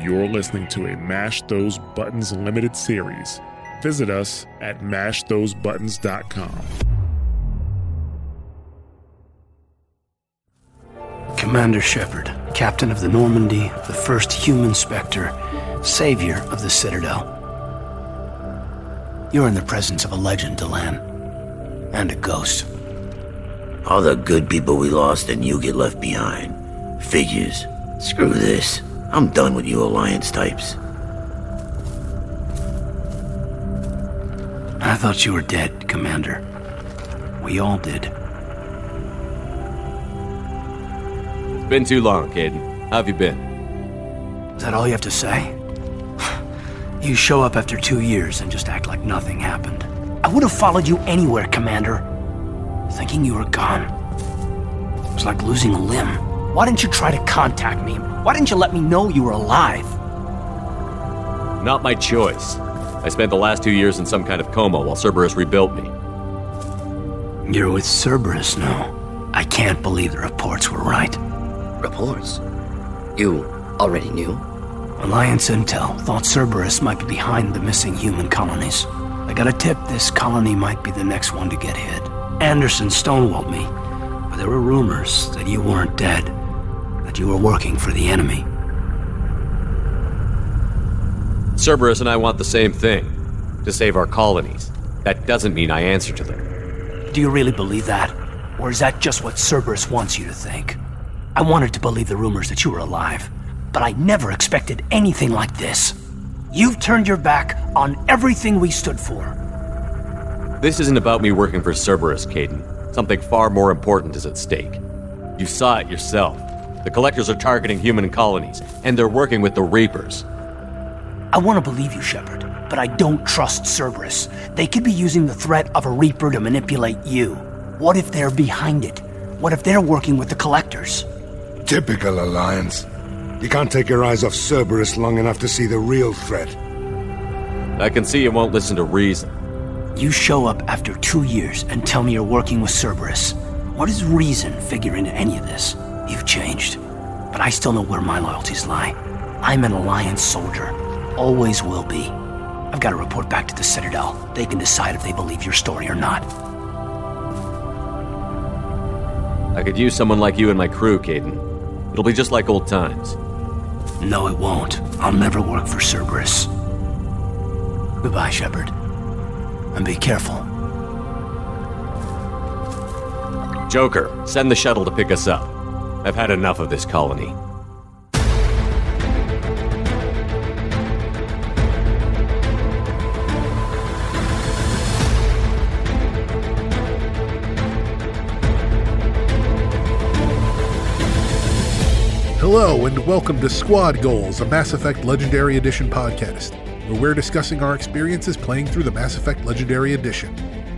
You're listening to a Mash Those Buttons limited series. Visit us at mashthosebuttons.com. Commander Shepard, captain of the Normandy, the first human Spectre, savior of the Citadel. You're in the presence of a legend, Delan. And a ghost. All the good people we lost and you get left behind. Figures. Screw this. I'm done with you Alliance types. I thought you were dead, Commander. We all did. It's been too long, Kaidan. How have you been? Is that all you have to say? You show up after two years and just act like nothing happened. I would have followed you anywhere, Commander. Thinking you were gone. It was like losing a limb. Why didn't you try to contact me? Why didn't you let me know you were alive? Not my choice. I spent the last two years in some kind of coma while Cerberus rebuilt me. You're with Cerberus now. I can't believe the reports were right. Reports? You already knew? Alliance Intel thought Cerberus might be behind the missing human colonies. I got a tip this colony might be the next one to get hit. Anderson stonewalled me, but there were rumors that you weren't dead, that you were working for the enemy. Cerberus and I want the same thing to save our colonies. That doesn't mean I answer to them. Do you really believe that? Or is that just what Cerberus wants you to think? I wanted to believe the rumors that you were alive, but I never expected anything like this. You've turned your back on everything we stood for. This isn't about me working for Cerberus, Kaidan. Something far more important is at stake. You saw it yourself. The collectors are targeting human colonies, and they're working with the Reapers. I want to believe you, Shepard, but I don't trust Cerberus. They could be using the threat of a Reaper to manipulate you. What if they're behind it? What if they're working with the collectors? Typical Alliance. You can't take your eyes off Cerberus long enough to see the real threat. I can see you won't listen to reason. You show up after two years and tell me you're working with Cerberus. What does reason figure into any of this? You've changed. But I still know where my loyalties lie. I'm an Alliance soldier. Always will be. I've got to report back to the Citadel. They can decide if they believe your story or not. I could use someone like you and my crew, Kaidan. It'll be just like old times. No, it won't. I'll never work for Cerberus. Goodbye, Shepard. And be careful. Joker, send the shuttle to pick us up. I've had enough of this colony. Hello, and welcome to Squad Goals, a Mass Effect Legendary Edition podcast, where we're discussing our experiences playing through the Mass Effect Legendary Edition.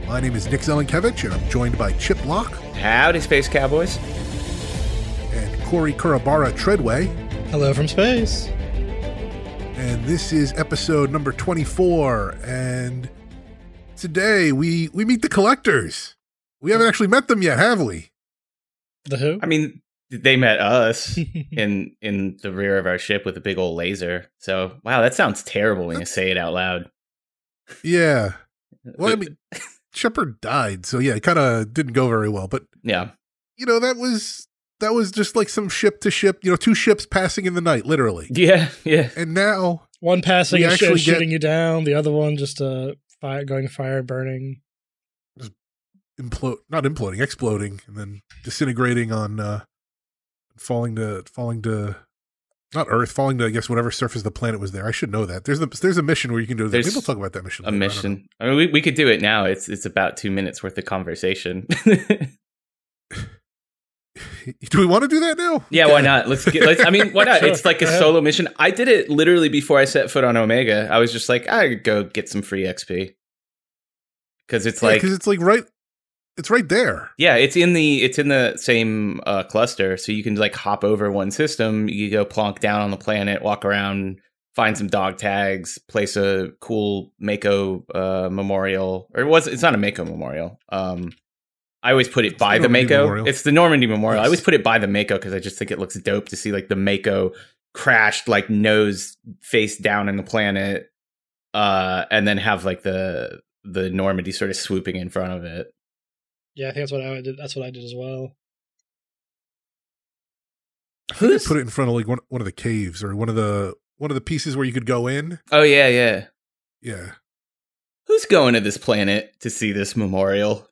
My name is Nick Zelenkevich, and I'm joined by Chip Locke Howdy, Space Cowboys. And Corey Kurabara Treadway, Hello from space. and this is episode number 24. And today we we meet the collectors. We haven't actually met them yet, have we? The who? I mean, they met us in in the rear of our ship with a big old laser. So, wow, that sounds terrible when you say it out loud. Yeah. Well, I mean, Shepard died, so yeah, it kind of didn't go very well. But yeah, you know, that was that was just like some ship to ship, you know, two ships passing in the night, literally. yeah, yeah. And now, one passing we a ship actually get- shooting you down, the other one just uh fire going fire burning. Just implode, not imploding, exploding, and then disintegrating on, uh falling to falling to not Earth, falling to I guess whatever surface the planet was there. I should know that. There's a there's a mission where you can do that. Maybe There's we'll talk about that mission. A later. I mission. I mean, we, we could do it now. It's it's about two minutes worth of conversation. Do we want to do that now? yeah, why not? Let's get. Let's, I mean, why not? Sure, It's like a solo mission. I did it literally before I set foot on Omega. I was just like, I could go get some free XP because it's like because it's like right, it's right there. Yeah, it's in the it's in the same uh, cluster, so you can like hop over one system. You go plonk down on the planet, walk around, find some dog tags, place a cool Mako uh, memorial, or it was it's not a Mako memorial. Um, I always put it It's by the the Normandy Mako. Memorial. It's the Normandy Memorial. I always put it by the Mako because I just think it looks dope to see like the Mako crashed like nose face down in the planet, uh, and then have like the the Normandy sort of swooping in front of it. Yeah, I think that's what I did. That's what I did as well. They put it in front of like one one of the caves or one of the one of the pieces where you could go in. Oh yeah, yeah. Yeah. Who's going to this planet to see this memorial?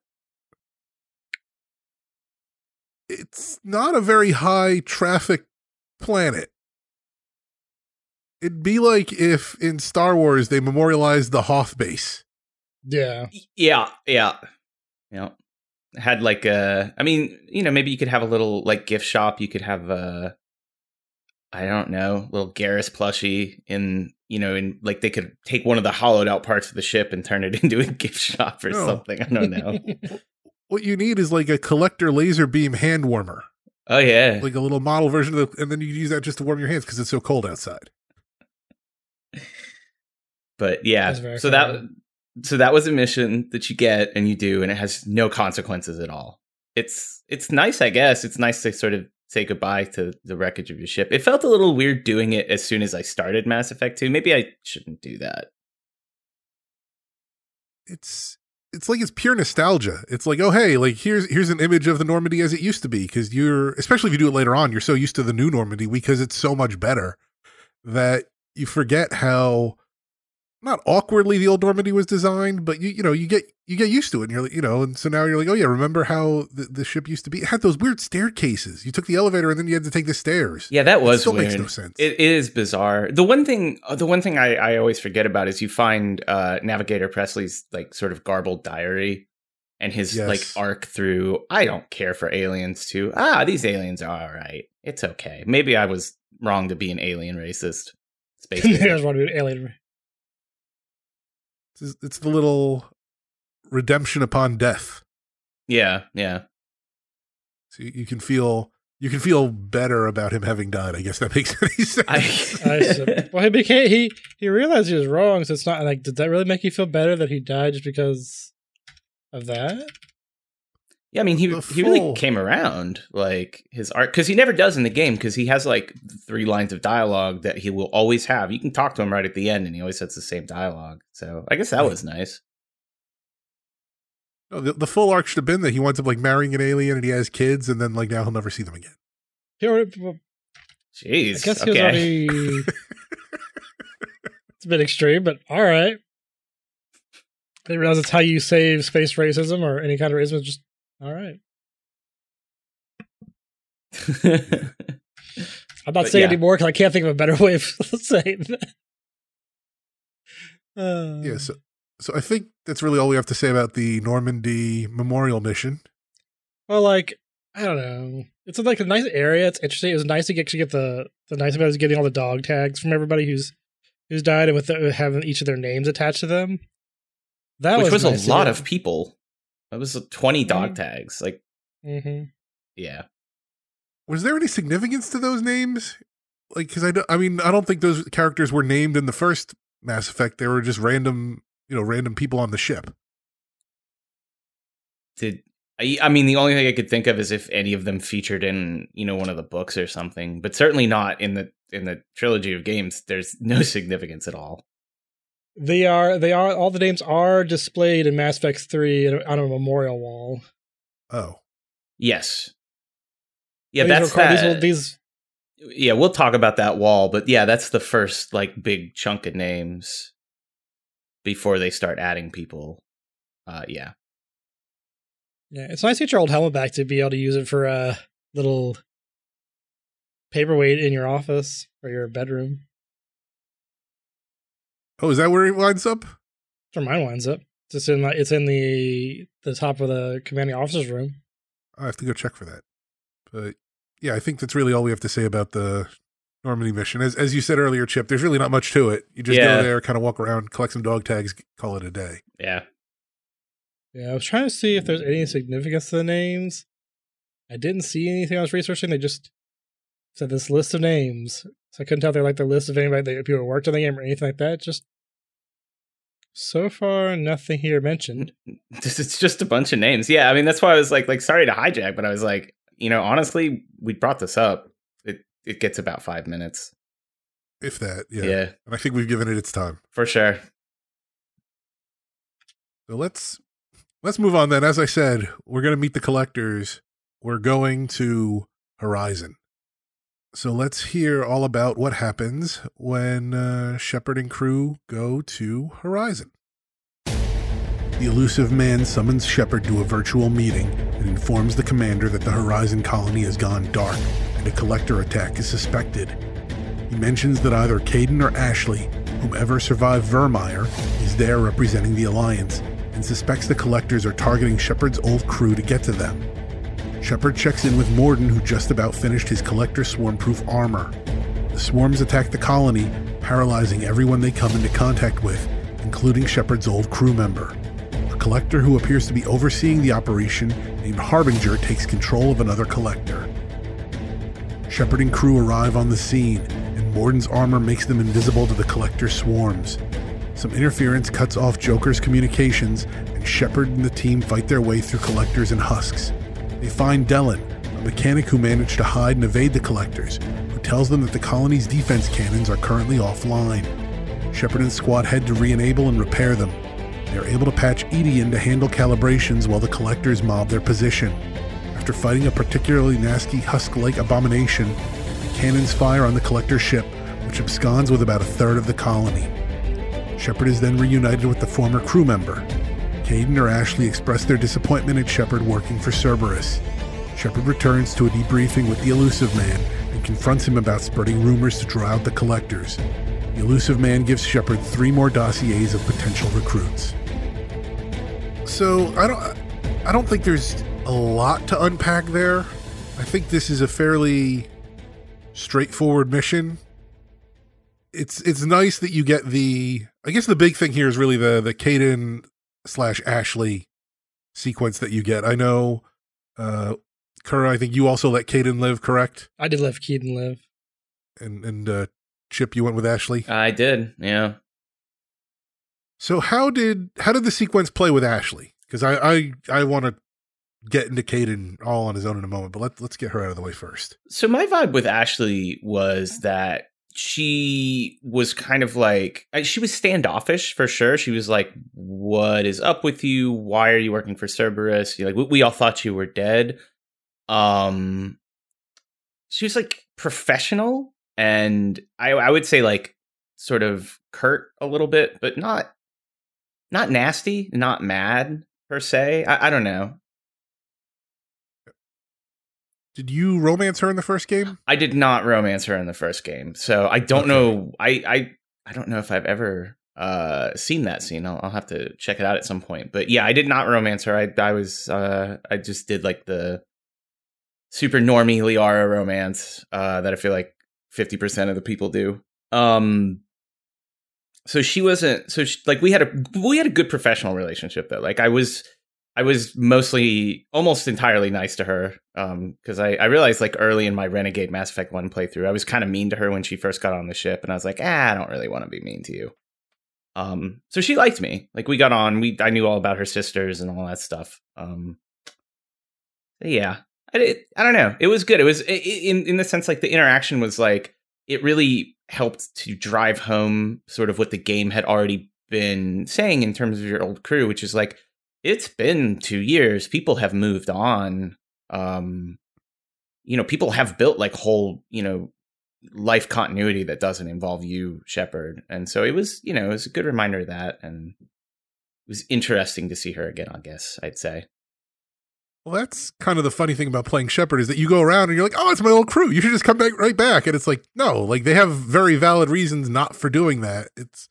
It's not a very high traffic planet. It'd be like if in Star Wars they memorialized the Hoth base. Yeah. Yeah, yeah, yeah. Had like a, I mean, you know, maybe you could have a little like gift shop. You could have a, I don't know, little Garrus plushie in, you know, in like they could take one of the hollowed out parts of the ship and turn it into a gift shop or No. something. I don't know. What you need is like a collector laser beam hand warmer, oh yeah, like a little model version of the, and then you use that just to warm your hands because it's so cold outside. but yeah. That's very So that, so that was a mission that you get and you do, and it has no consequences at all. It's it's nice, I guess. It's nice to sort of say goodbye to the wreckage of your ship. It felt a little weird doing it as soon as I started Mass Effect 2. Maybe I shouldn't do that. It's it's like it's pure nostalgia. It's like, oh hey, like here's here's an image of the Normandy as it used to be because you're especially if you do it later on, you're so used to the new Normandy because it's so much better that you forget how not awkwardly the old Normandy was designed, but you you know you get you get used to it, and you're like you know, and so now you're like, oh yeah, remember how the, the ship used to be? It had those weird staircases. You took the elevator and then you had to take the stairs. Yeah, that It was still weird. makes no sense. It is bizarre. The one thing, uh, the one thing I, I always forget about is you find uh, Navigator Pressly's like sort of garbled diary and his Yes. like arc through. I don't care for aliens too. Ah, these aliens are all right. It's okay. Maybe I was wrong to be an alien racist. Space. I alien. was wondering, alien. It's, it's the little redemption upon death. yeah, yeah. So you, you can feel you can feel better about him having died. I guess that makes any sense. I, I said, well, he became he he realized he was wrong. So it's not like did that really make you feel better that he died just because of that? Yeah, I mean, he The he really came around like his art because he never does in the game because he has like three lines of dialogue that he will always have. You can talk to him right at the end, and he always has the same dialogue. So I guess that was nice. No, the, the full arc should have been that he winds up like marrying an alien and he has kids, and then like now he'll never see them again. He already, Jeez, I guess he okay. was already. it's a bit extreme, but all right. I didn't realize that's how you save space racism or any kind of racism. Just all right. I'm not But saying yeah. anymore because I can't think of a better way of saying that. Uh, Yeah, so so I think that's really all we have to say about the Normandy Memorial mission. Well, like I don't know. It's like a nice area. It's interesting. It was nice to get to get the the nice about it is getting all the dog tags from everybody who's who's died and with the, having each of their names attached to them. That Which was, nice a lot of people. That was twenty dog Mhm. tags. Like, Mhm. yeah, Was there any significance to those names? Like, because I, don't- I mean, I don't think those characters were named in the first Mass Effect. They were just random, you know, random people on the ship. did I, I mean the only thing I could think of is if any of them featured in you know one of the books or something, but certainly not in the in the trilogy of games. There's no significance at all. They are they are all the names are displayed in Mass Effect Three on a memorial wall. Oh, Yes. Yeah, These that's were called- these that. will- these yeah, we'll talk about that wall, but yeah, that's the first like big chunk of names before they start adding people. Uh, yeah, Yeah, it's nice to get your old helmet back to be able to use it for a little paperweight in your office or your bedroom. Oh, is that where it winds up? That's where mine winds up. It's in my, it's in the the top of the commanding officer's room. I have to go check for that. But yeah, I think that's really all we have to say about the Normandy mission. As as you said earlier, Chip, there's really not much to it. You just Yeah. go there, kind of walk around, collect some dog tags, call it a day. yeah. Yeah, I was trying to see if there's any significance to the names. I didn't see anything I was researching. They just said this list of names. So I couldn't tell if they're like the list of anybody that people who worked on the game or anything like that. Just so far, nothing here mentioned. This it's just a bunch of names. Yeah, I mean that's why I was like like sorry to hijack, but I was like, you know, honestly, we brought this up. It it gets about five minutes. if that. Yeah. Yeah. And I think we've given it its time. for sure. So let's let's move on then. As I said, we're going to meet the collectors. We're going to Horizon. So let's hear all about what happens when uh, Shepard and crew go to Horizon. The illusive man summons Shepard to a virtual meeting and informs the commander that the Horizon colony has gone dark and a collector attack is suspected. He mentions that either Kaidan or Ashley, whomever survived Virmire, is there representing the Alliance and suspects the collectors are targeting Shepard's old crew to get to them. Shepard checks in with Mordin, who just about finished his collector swarm proof armor. The swarms attack the colony, paralyzing everyone they come into contact with, including Shepard's old crew member. A collector who appears to be overseeing the operation, named Harbinger, takes control of another collector. Shepard and crew arrive on the scene, and Mordin's armor makes them invisible to the collector swarms. Some interference cuts off Joker's communications, and Shepard and the team fight their way through collectors and husks. They find Delan, a mechanic who managed to hide and evade the collectors, who tells them that the colony's defense cannons are currently offline. Shepard and squad head to re enable and repair them. They are able to patch EDI in to handle calibrations while the collectors mob their position. After fighting a particularly nasty husk like abomination, the cannons fire on the collector's ship, which absconds with about a third of the colony. Shepard is then reunited with the former crew member. Kaidan or Ashley express their disappointment at Shepard working for Cerberus. Shepard returns to a debriefing with the Illusive Man and confronts him about spreading rumors to draw out the collectors. The Illusive Man gives Shepard three more dossiers of potential recruits. So I don't, I don't think there's a lot to unpack there. I think this is a fairly straightforward mission. It's it's nice that you get the. I guess the big thing here is really the the Kaidan slash Ashley sequence that you get. I know, uh, Kura. I think you also let Kaidan live, correct? I did let Kaidan live. And and uh, Chip, you went with Ashley. I did. Yeah. So how did how did the sequence play with Ashley? Because I I I want to get into Kaidan all on his own in a moment, but let's let's get her out of the way first. So my vibe with Ashley was that she was kind of like she was standoffish for sure. She was like, "What is up with you? Why are you working for Cerberus? You like we, we all thought you were dead." Um, she was like professional, and I I would say like sort of curt a little bit, but not not nasty, not mad per se. I, I don't know. Did you romance her in the first game? I did not romance her in the first game, so I don't Okay. know. I, I I don't know if I've ever uh seen that scene. I'll, I'll have to check it out at some point. But yeah, I did not romance her. I I was uh I just did like the super normie Liara romance uh that I feel like fifty percent of the people do. Um, so she wasn't. So she, like we had a we had a good professional relationship though. Like I was. I was mostly almost entirely nice to her because I, I realized like early in my Renegade Mass Effect 1 playthrough, I was kind of mean to her when she first got on the ship, and I was like, ah, I don't really want to be mean to you. Um, so she liked me. Like we got on. We I knew all about her sisters and all that stuff. Um, yeah, I, it, I don't know. It was good. It was i- i- in in the sense like the interaction was like it really helped to drive home sort of what the game had already been saying in terms of your old crew, which is like it's been two years. People have moved on. Um, you know, people have built like whole, you know, life continuity that doesn't involve you, Shepard. And so it was, you know, it was a good reminder of that. And it was interesting to see her again, I guess I'd say. Well, that's kind of the funny thing about playing Shepard is that you go around and you're like, oh, it's my old crew. You should just come back right back. And it's like, no, like they have very valid reasons not for doing that. It's,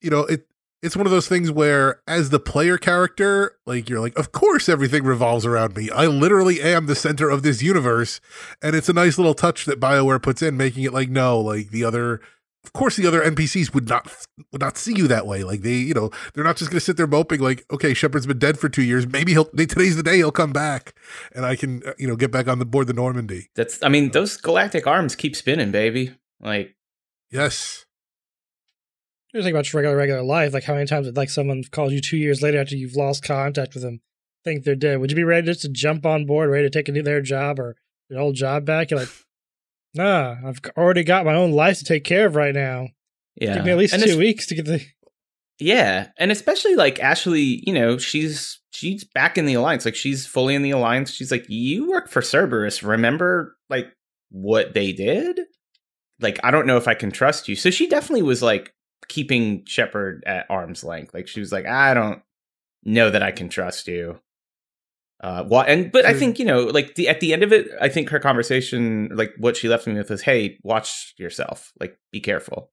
you know, it, it's one of those things where as the player character, like you're like, of course everything revolves around me. I literally am the center of this universe. And it's a nice little touch that BioWare puts in, making it like, no, like the other of course the other NPCs would not would not see you that way. Like they, you know, they're not just going to sit there moping like, okay, Shepard's been dead for two years. Maybe he'll today's the day he'll come back, and I can, uh, you know, get back on the board the Normandy. That's, I mean, those galactic arms keep spinning, baby. Like, Yes, You think about your regular regular life, like how many times would like someone calls you two years later after you've lost contact with them, think they're dead. Would you be ready just to jump on board, ready to take a new their job or your old job back? You're like, Nah, I've already got my own life to take care of right now. Yeah, Give me at least And two weeks to get the. Yeah, and especially like Ashley, you know, she's she's back in the alliance. Like she's fully in the alliance. She's like, you work for Cerberus. Remember, like what they did. Like I don't know if I can trust you. So she definitely was like keeping Shepard at arm's length. Like she was like, I don't know that I can trust you. Uh? And but I think you know, like the at the end of it, I think her conversation, like what she left me with, was, "Hey, watch yourself. Like, be careful."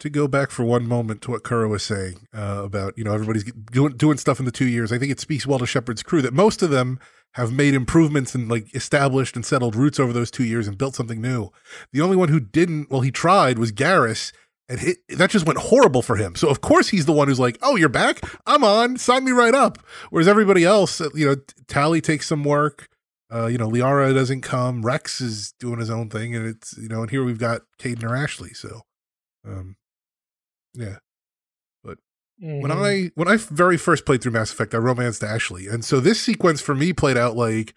To go back for one moment to what Kura was saying uh, about you know everybody's doing doing stuff in the two years, I think it speaks well to Shepard's crew that most of them have made improvements and like established and settled roots over those two years and built something new. The only one who didn't, well, he tried was Garrus. And he, that just went horrible for him. So of course he's the one who's like, "Oh, you're back? I'm on. Sign me right up." Whereas everybody else, uh, you know, Tali takes some work. Uh, you know, Liara doesn't come. Wrex is doing his own thing, and it's you know, and here we've got Kaidan or Ashley. So, um, yeah. But when Mhm. I when I very first played through Mass Effect, I romanced Ashley, and so this sequence for me played out like,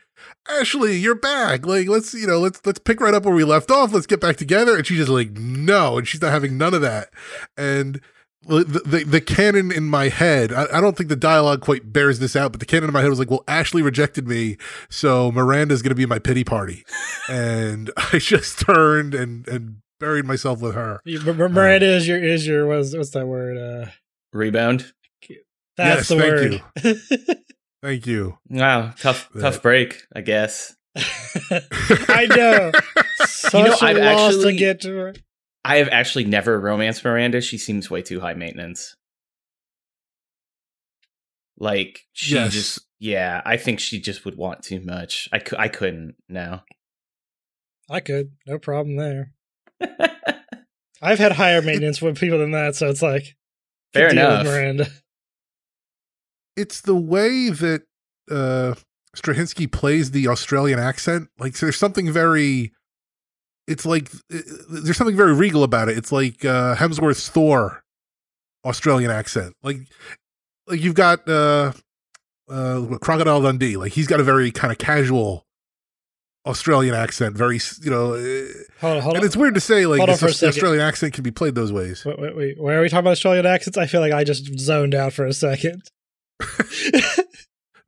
Ashley, you're back. Like, let's you know, let's let's pick right up where we left off. Let's get back together. And she's just like, no, and she's not having none of that. And the the, the canon in my head, I, I don't think the dialogue quite bears this out, but the canon in my head was like, well, Ashley rejected me, so Miranda's going to be my pity party, and I just turned and and buried myself with her. You- M- M- Miranda is your is your what's what's that word? Uh, Rebound. that's Yes, the thank word. Thank you. Wow, tough, That- tough break, I guess. I know. Such You know, a I've loss to get to her. I have actually never romanced Miranda. She seems way too high maintenance. Like she Yes. just, yeah, I think she just would want too much. I, cou- I couldn't. No. I could, no problem there. I've had higher maintenance with people than that, so it's like Fair could deal with enough. Miranda. it's the way that uh Strahovski plays the Australian accent. Like so there's something very it's like uh, there's something very regal about it. It's like uh Hemsworth's Thor Australian accent. Like like you've got uh uh Crocodile Dundee. Like he's got a very kind of casual Australian accent, very you know, uh, Hold on, hold and on. it's weird to say like Hold this a Australian accent can be played those ways. Wait, wait, wait. Why are we talking about Australian accents? I feel like I just zoned out for a second.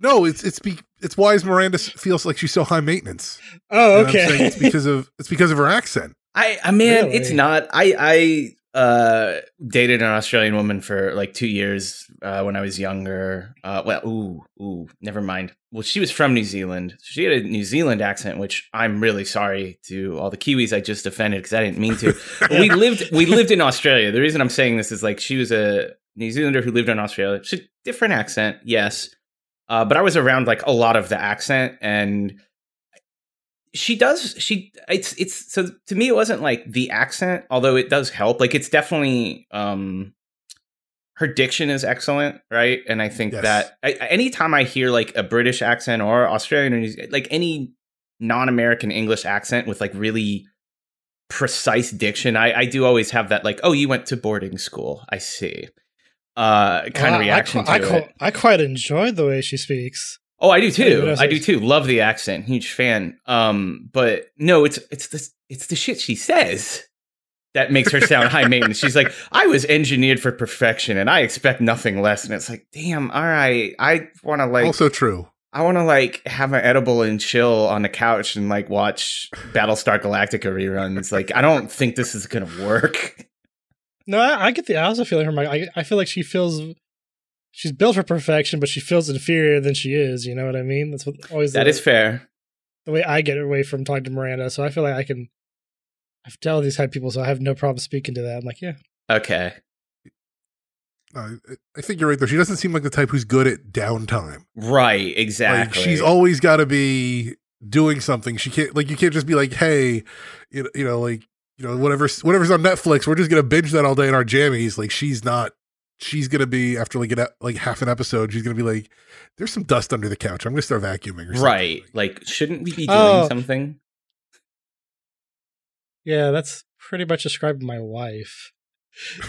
No, it's it's be, it's why Miranda feels like she's so high maintenance. oh, And I'm okay. it's because of it's because of her accent. I, I man, Really? it's not. I, I uh dated an Australian woman for like two years uh when I was younger. Uh, well, ooh, ooh, never mind. Well, she was from New Zealand. She had a New Zealand accent, which I'm really sorry to all the Kiwis I just offended because I didn't mean to. We lived, we lived in Australia. The reason I'm saying this is like she was a New Zealander who lived in Australia. She's different accent, yes, uh, but I was around like a lot of the accent and she does she it's it's so to me it wasn't like the accent although it does help like it's definitely um her diction is excellent right and i think Yes. that I, anytime i hear like a british accent or australian like any non-american english accent with like really precise diction i i do always have that like oh you went to boarding school i see uh kind Well, of reaction I, I, to I, it I quite enjoy the way she speaks. Oh, I do too. I do too. Love the accent. Huge fan. Um, but no, it's it's the it's the shit she says that makes her sound high maintenance. She's like, I was engineered for perfection and I expect nothing less. And it's like, damn, all right. I wanna like also true. I wanna like have an edible and chill on the couch and like watch Battlestar Galactica reruns. Like, I don't think this is gonna work. No, I, I get the. I also feel like her. I, I feel like she feels she's built for perfection, but she feels inferior than she is. You know what I mean? That's what always That the, is fair. the way I get away from talking to Miranda. So I feel like I can. I've dealt with these type of people, so I have no problem speaking to that. I'm like, yeah, Okay. Uh, I think you're right though. She doesn't seem like the type who's good at downtime. Right, exactly. Like she's always got to be doing something. She can't like you can't just be like, hey, you know, you know, like you know, whatever whatever's on Netflix, we're just gonna binge that all day in our jammies. Like she's not. She's gonna be after like an, like half an episode. She's gonna be like, "There's some dust under the couch. I'm gonna start vacuuming." Or something. right. Like, shouldn't we be doing Oh. something? Yeah, that's pretty much describing my wife.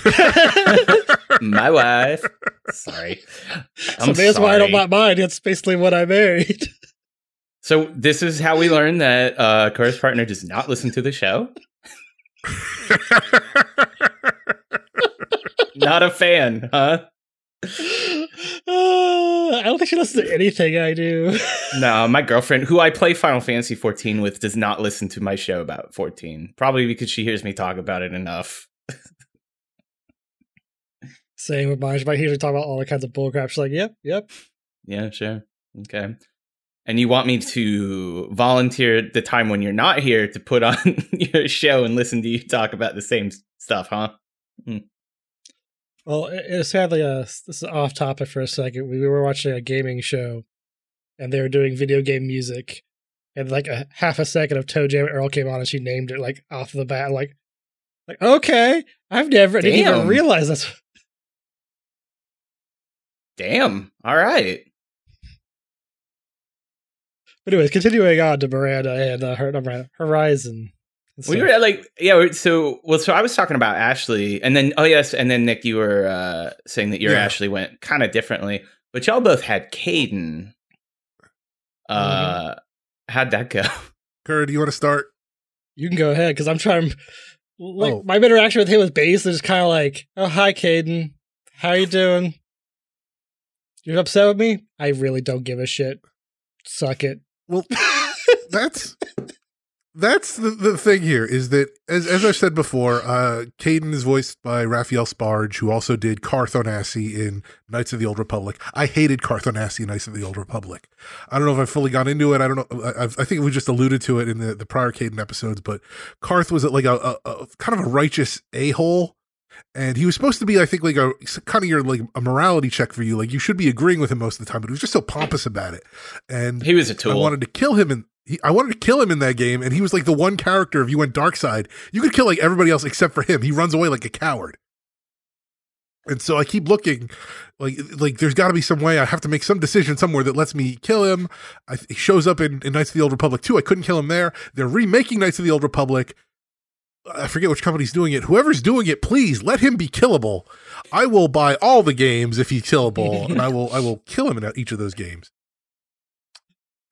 My wife. Sorry. I'm so that's why I don't mind. It's basically what I married. So this is how we learn that uh Kura's partner does not listen to the show. not a fan, huh? I don't think she listens to anything I do. No, my girlfriend, who I play Final Fantasy 14 with, does not listen to my show about 14. Probably because she hears me talk about it enough. Same with mine. She might hear me talk about all kinds of bullcrap. She's like, yep, yep. Yeah, sure. Okay. And you want me to volunteer the time when you're not here to put on your show and listen to you talk about the same stuff, huh? Hmm. Well, it- it's sadly uh this is off topic for a second. We were watching a gaming show, and they were doing video game music, and like a half a second of Toe Jam Earl came on, and she named it like off the bat, like, like okay, I've never didn't even realize that's. Damn. All right. But anyways, continuing on to Miranda and uh, her, Horizon. And We stuff. were like, yeah. So, well, so I was talking about Ashley, and then, oh yes, and then Nick, you were uh, saying that your Yeah. Ashley went kind of differently, but y'all both had Kaidan. Uh, how'd that go? Kura, do you want to start? You can go ahead because I'm trying. Like Oh. my interaction with him was basically just kind of like, "Oh, hi, Kaidan. How you doing? You're upset with me? I really don't give a shit. Suck it." Well, that's that's the, the thing here is that as as I've said before, uh Kaidan is voiced by Raphael Sbarge, who also did Carth Onasi in Knights of the Old Republic. I hated Carth Onasi in Knights of the Old Republic. I don't know if I've fully got into it. I don't know. I, I think we just alluded to it in the, the prior Kaidan episodes, but Carth was like a, a, a kind of a righteous a hole. And he was supposed to be, I think, like a kind of your like a morality check for you. Like you should be agreeing with him most of the time, but he was just so pompous about it. And He was a tool. i wanted to kill him and he, I wanted to kill him in that game, and he was like the one character. If you went dark side, you could kill like everybody else except for him. He runs away like a coward. And so I keep looking, like like there's got to be some way. I have to make some decision somewhere that lets me kill him. I, he shows up in, in Knights of the Old Republic too. I couldn't kill him there. They're remaking Knights of the Old Republic. I forget which company's doing it. Whoever's doing it, please let him be killable. I will buy all the games if he's killable, and I will I will kill him in each of those games.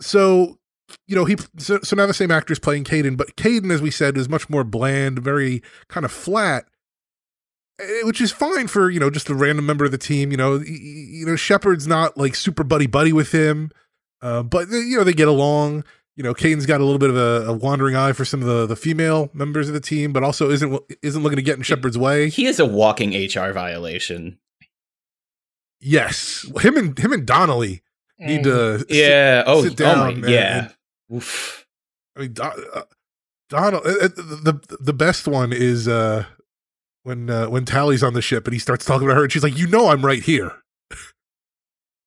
So, you know, he so, so now the same actor is playing Kaidan, but Kaidan, as we said, is much more bland, very kind of flat, eh, which is fine for you know just a random member of the team. You know, y- y- you know Shepard's not like super buddy buddy with him, uh, but you know they get along. You know, Kaidan's got a little bit of a, a wandering eye for some of the, the female members of the team, but also isn't isn't looking to get in Shepard's way. he is a walking HR violation. Yes, him and him and Donnelly need to sit- Yeah. oh, sit oh down my. and- yeah. and- Oof. I mean, Don, uh, Donald. Uh, uh, the the best one is uh, when uh, when Tali's on the ship and he starts talking to her, and she's like, "You know, I'm right here."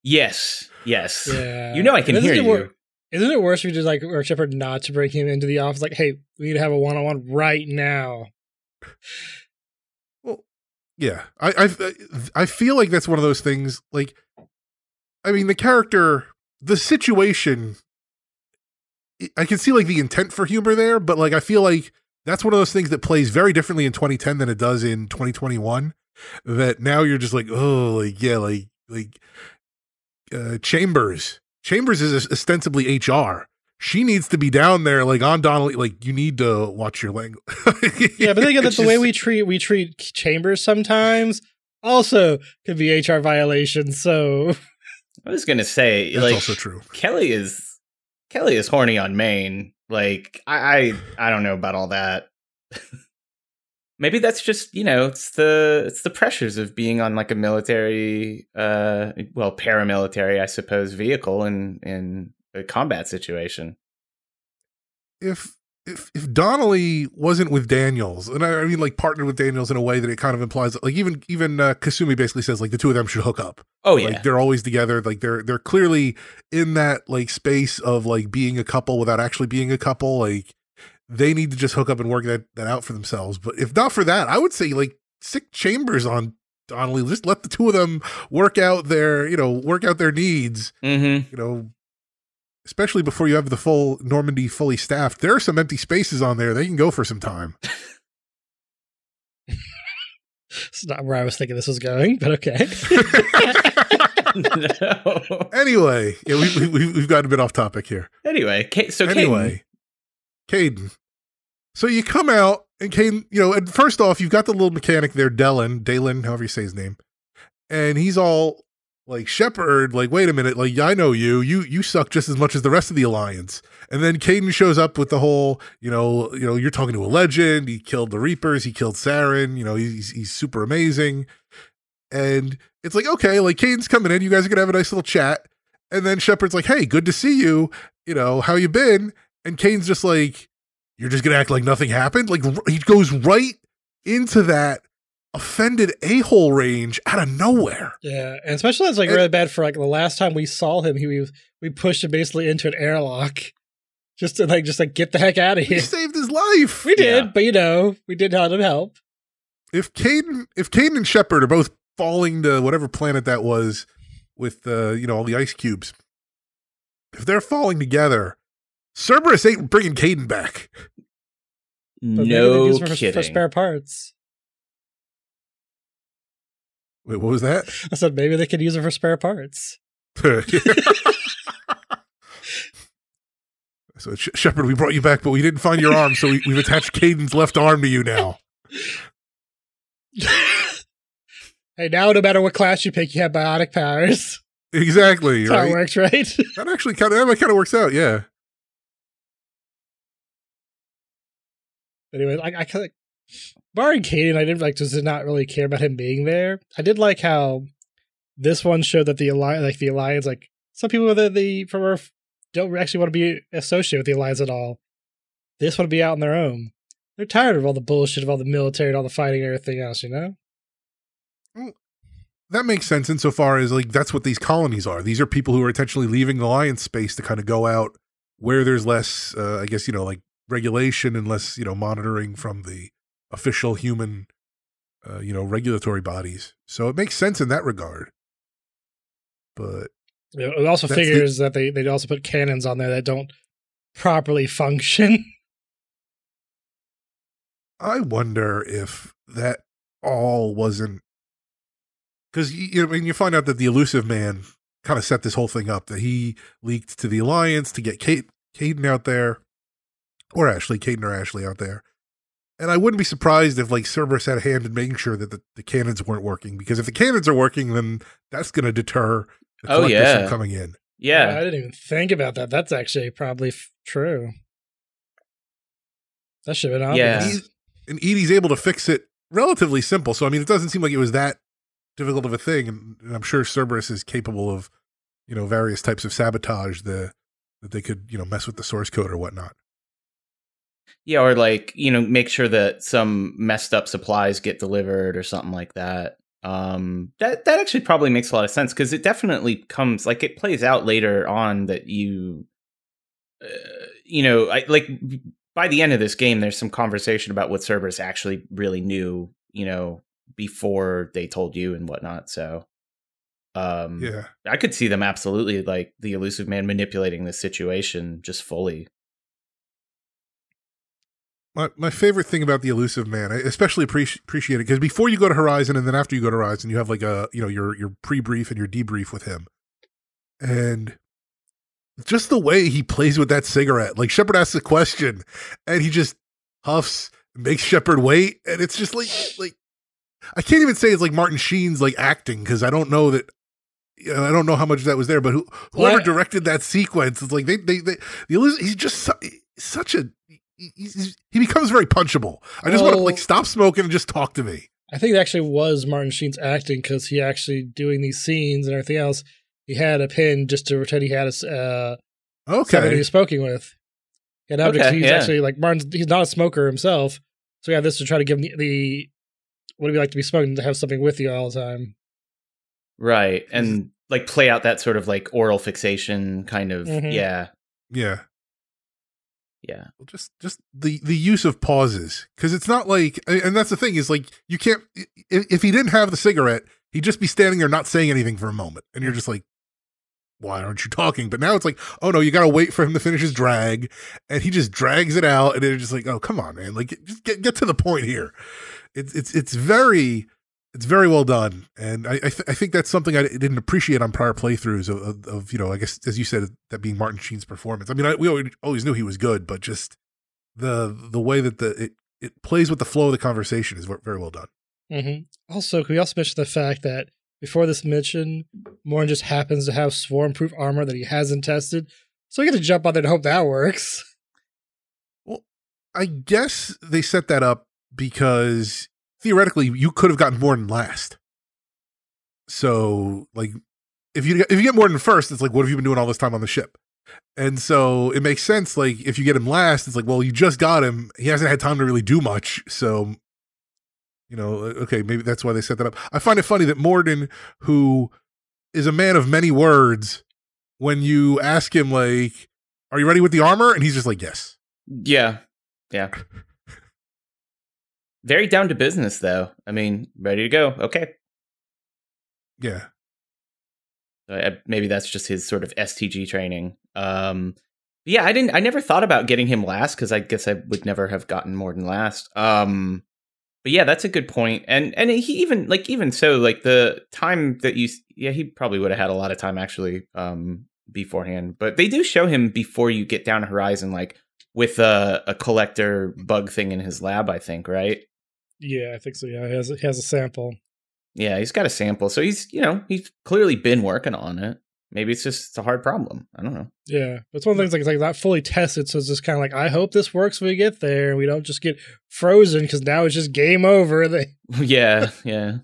Yes. Yes. Yeah, You know I can Isn't hear it wor- you. Isn't it worse if you just like or Shepard not to bring him into the office? Like, hey, we need to have a one on one right now. Well, yeah, I, I I feel like that's one of those things. Like, I mean, the character, the situation. I can see like the intent for humor there, but like I feel like that's one of those things that plays very differently in 2010 than it does in 2021. That now you're just like, oh, like yeah, like like uh, Chambers. Chambers is ostensibly HR. She needs to be down there, like on Donnelly. Like you need to watch your language. Yeah, but then again, It's that's the way we treat we treat Chambers sometimes. Also, could be HR violations. So I was gonna say, That's like, also true. Kelly is Kelly is horny on Maine. Like, I I, I don't know about all that. Maybe that's just you know it's the it's the pressures of being on like a military, uh, well, paramilitary, I suppose, vehicle in in a combat situation. if if if Donnelly wasn't with Daniels, and I, I mean like partnered with Daniels in a way that it kind of implies like even even uh, Kasumi basically says like the two of them should hook up. Oh yeah, Like they're always together. Like they're they're clearly in that like space of like being a couple without actually being a couple. Like they need to just hook up and work that that out for themselves. But if not for that, I would say like sick chambers on Donnelly. Just let the two of them work out their you know work out their needs. mm-hmm. You know. Especially before you have the full Normandy fully staffed, there are some empty spaces on there. They can go for some time. it's not where I was thinking this was going. But okay. no. Anyway, yeah, we, we, we've gotten a bit off topic here. Anyway, so anyway, Kaidan. So you come out and Kaidan, you know, and first off, you've got the little mechanic there, Dellen, Dalen, however you say his name, and he's all like Shepard, like, wait a minute, like I know you, you you suck just as much as the rest of the alliance. And then Kaidan shows up with the whole, you know, you know, you're talking to a legend. He killed the Reapers. He killed Saren. You know, he's he's super amazing. And it's like, okay, like Kaidan's coming in. You guys are gonna have a nice little chat. And then Shepard's like, hey, good to see you. You know, how you been? And Kaidan's just like, you're just gonna act like nothing happened. Like he goes right into that offended a hole range out of nowhere. Yeah, and especially that's like And- really bad for like the last time we saw him, he was we pushed him basically into an airlock, just to like just like get the heck out of here. He saved his life. We did, Yeah. but you know, we did let him help. if Kaidan if Kaidan and Shepard are both falling to whatever planet that was with uh, you know all the ice cubes, if they're falling together, Cerberus ain't bringing Kaidan back. But no use for, kidding. for spare parts. Wait, what was that? I said maybe they could use it for spare parts. so Sh- Shepard, we brought you back, but we didn't find your arm, so we, we've attached Kaidan's left arm to you now. hey, now no matter what class you pick, you have biotic powers. Exactly. That's how it works, right? That actually kind of that kind of works out. Yeah. anyway, I, I kind of barring Kaidan, I didn't like just not really care about him being there. I did like how this one showed that the alliance, like the alliance, like some people that the from Earth don't actually want to be associated with the alliance at all. They just want to be out on their own. They're tired of all the bullshit of all the military and all the fighting and everything else, you know. That makes sense insofar as like that's what these colonies are. These are people who are intentionally leaving the alliance space to kind of go out where there's less, uh, I guess you know, like regulation and less, you know, monitoring from the official human, uh, you know, regulatory bodies. So it makes sense in that regard. But It also That's the- figures that they they also put cannons on there that don't properly function. I wonder if that all wasn't because you, you know, I mean, you find out that the illusive man kind of set this whole thing up that he leaked to the alliance to get Kate, Kaidan out there, or Ashley, Kaidan or Ashley out there. And I wouldn't be surprised if like Cerberus had a hand in making sure that the, the cannons weren't working because if the cannons are working, then that's going to deter the Oh, collectors yeah. from coming in. Yeah. I didn't even think about that. That's actually probably f- true. That should have been Yeah. obvious. He- and EDI's able to fix it relatively simple. So I mean, it doesn't seem like it was that difficult of a thing, and, and I'm sure Cerberus is capable of, you know, various types of sabotage the that they could, you know, mess with the source code or whatnot. Yeah, or like, you know, make sure that some messed up supplies get delivered or something like that. Um that that actually probably makes a lot of sense because it definitely comes like it plays out later on that you uh, you know, I like by the end of this game there's some conversation about what Cerberus actually really knew, you know, before they told you and whatnot. So um Yeah, I could see them absolutely like the illusive man manipulating the situation just fully. My my favorite thing about the illusive man, I especially appreciate appreciate it because before you go to Horizon and then after you go to Horizon, you have like a you know your your pre brief and your debrief with him, and just the way he plays with that cigarette. Like Shepard asks a question, and he just huffs, makes Shepard wait, and it's just like like I can't even say it's like Martin Sheen's like acting because I don't know that. I don't know how much that was there, but who, whoever I- directed that sequence, it's like they, they, they the illusive, he's just su- such a he, he's, he becomes very punchable. I just want to like stop smoking and just talk to me. I think it actually was Martin Sheen's acting because he actually doing these scenes and everything else. He had a pin just to pretend he had a uh, somebody he Okay, was smoking with. And objects Okay, he's yeah. actually like Martin's. He's not a smoker himself, so yeah, this to try to give him the, the what do we like to be smoking to have something with you all the time. Right. And like play out that sort of like oral fixation kind of Mhm. yeah. yeah, Yeah. Well, just just the the use of pauses because it's not like and that's the thing is like you can't if, if he didn't have the cigarette he'd just be standing there not saying anything for a moment and you're just like why aren't you talking but now it's like oh no you gotta wait for him to finish his drag and he just drags it out and it's just like oh come on man like just get get to the point here it's it's it's very it's very well done, and I I, th- I think that's something I didn't appreciate on prior playthroughs of, of, of you know I guess as you said that being Martin Sheen's performance. I mean, I, we always, always knew he was good, but just the the way that the it it plays with the flow of the conversation is very well done. Mm-hmm. Also, can we also mention the fact that before this mission, Mordin just happens to have swarm proof armor that he hasn't tested, so we get to jump on there and hope that works. Well, I guess they set that up because theoretically you could have gotten Mordin last. So, like, if you if you get Mordin first, it's like, what have you been doing all this time on the ship? And so it makes sense. Like, if you get him last, it's like, well, you just got him. He hasn't had time to really do much. So, you know, okay, maybe that's why they set that up. I find it funny that Mordin, who is a man of many words, when you ask him, like, are you ready with the armor? And he's just like, yes. Yeah. Yeah. Very down to business, though. I mean, ready to go. Okay. Yeah. Maybe that's just his sort of STG training. Um, yeah, I didn't. I never thought about getting him last because I guess I would never have gotten more than last. Um, but yeah, that's a good point. And and he even like even so, like the time that you yeah, he probably would have had a lot of time actually um beforehand. But they do show him before you get down Horizon, like with a, a collector bug thing in his lab. I think right. Yeah, I think so. Yeah, he has he has a sample. Yeah, he's got a sample, so he's you know he's clearly been working on it. Maybe it's just it's a hard problem. I don't know. Yeah, it's one of the things like it's like not fully tested, so it's just kind of like I hope this works when we get there, and we don't just get frozen because now it's just game over. They yeah, yeah.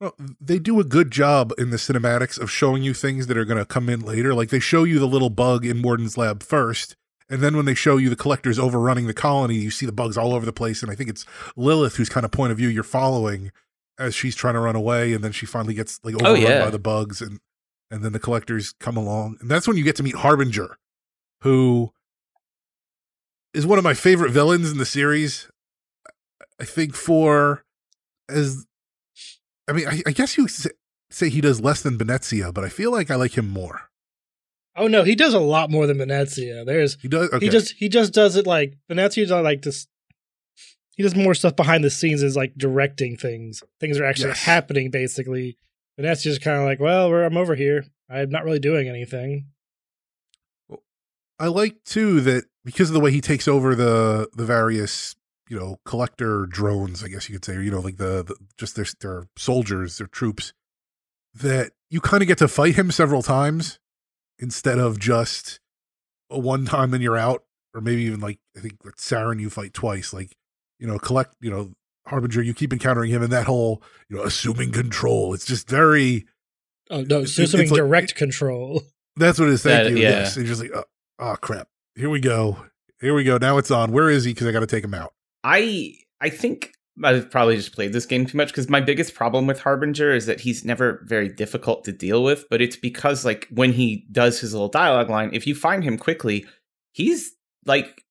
Well, they do a good job in the cinematics of showing you things that are going to come in later. Like they show you the little bug in Mordin's lab first, and then when they show you the collectors overrunning the colony, you see the bugs all over the place. And I think it's Lilith whose kind of point of view you're following as she's trying to run away, and then she finally gets like oh, overrun oh, yeah. by the bugs, and and then the collectors come along, and that's when you get to meet Harbinger, who is one of my favorite villains in the series. I think for as, I mean, I, I guess you say he does less than Benezia, but I feel like I like him more. Oh no, he does a lot more than Benezia. There's he does okay. he just he just does it like Benezia's not like this. He does more stuff behind the scenes, is like directing things. Things are actually Yes. happening. Basically, Benezia's kind of like, well, we're, I'm over here. I'm not really doing anything. I like too that because of the way he takes over the the various you know collector drones, I guess you could say, or you know like the, the just their their soldiers, their troops, that you kind of get to fight him several times instead of just a one time and you're out, or maybe even like I think with Saren you fight twice. Like you know collect you know Harbinger, you keep encountering him, and that whole you know assuming control. It's just very Oh no, It's- it's just it's like- direct control. That's what it is. Thank That- you. yeah. Yes. And just like, oh, oh, crap. Here we go. Here we go. Now it's on. Where is he? Because I got to take him out. I I think I've probably just played this game too much because my biggest problem with Harbinger is that he's never very difficult to deal with. But it's because like when he does his little dialogue line, if you find him quickly, he's like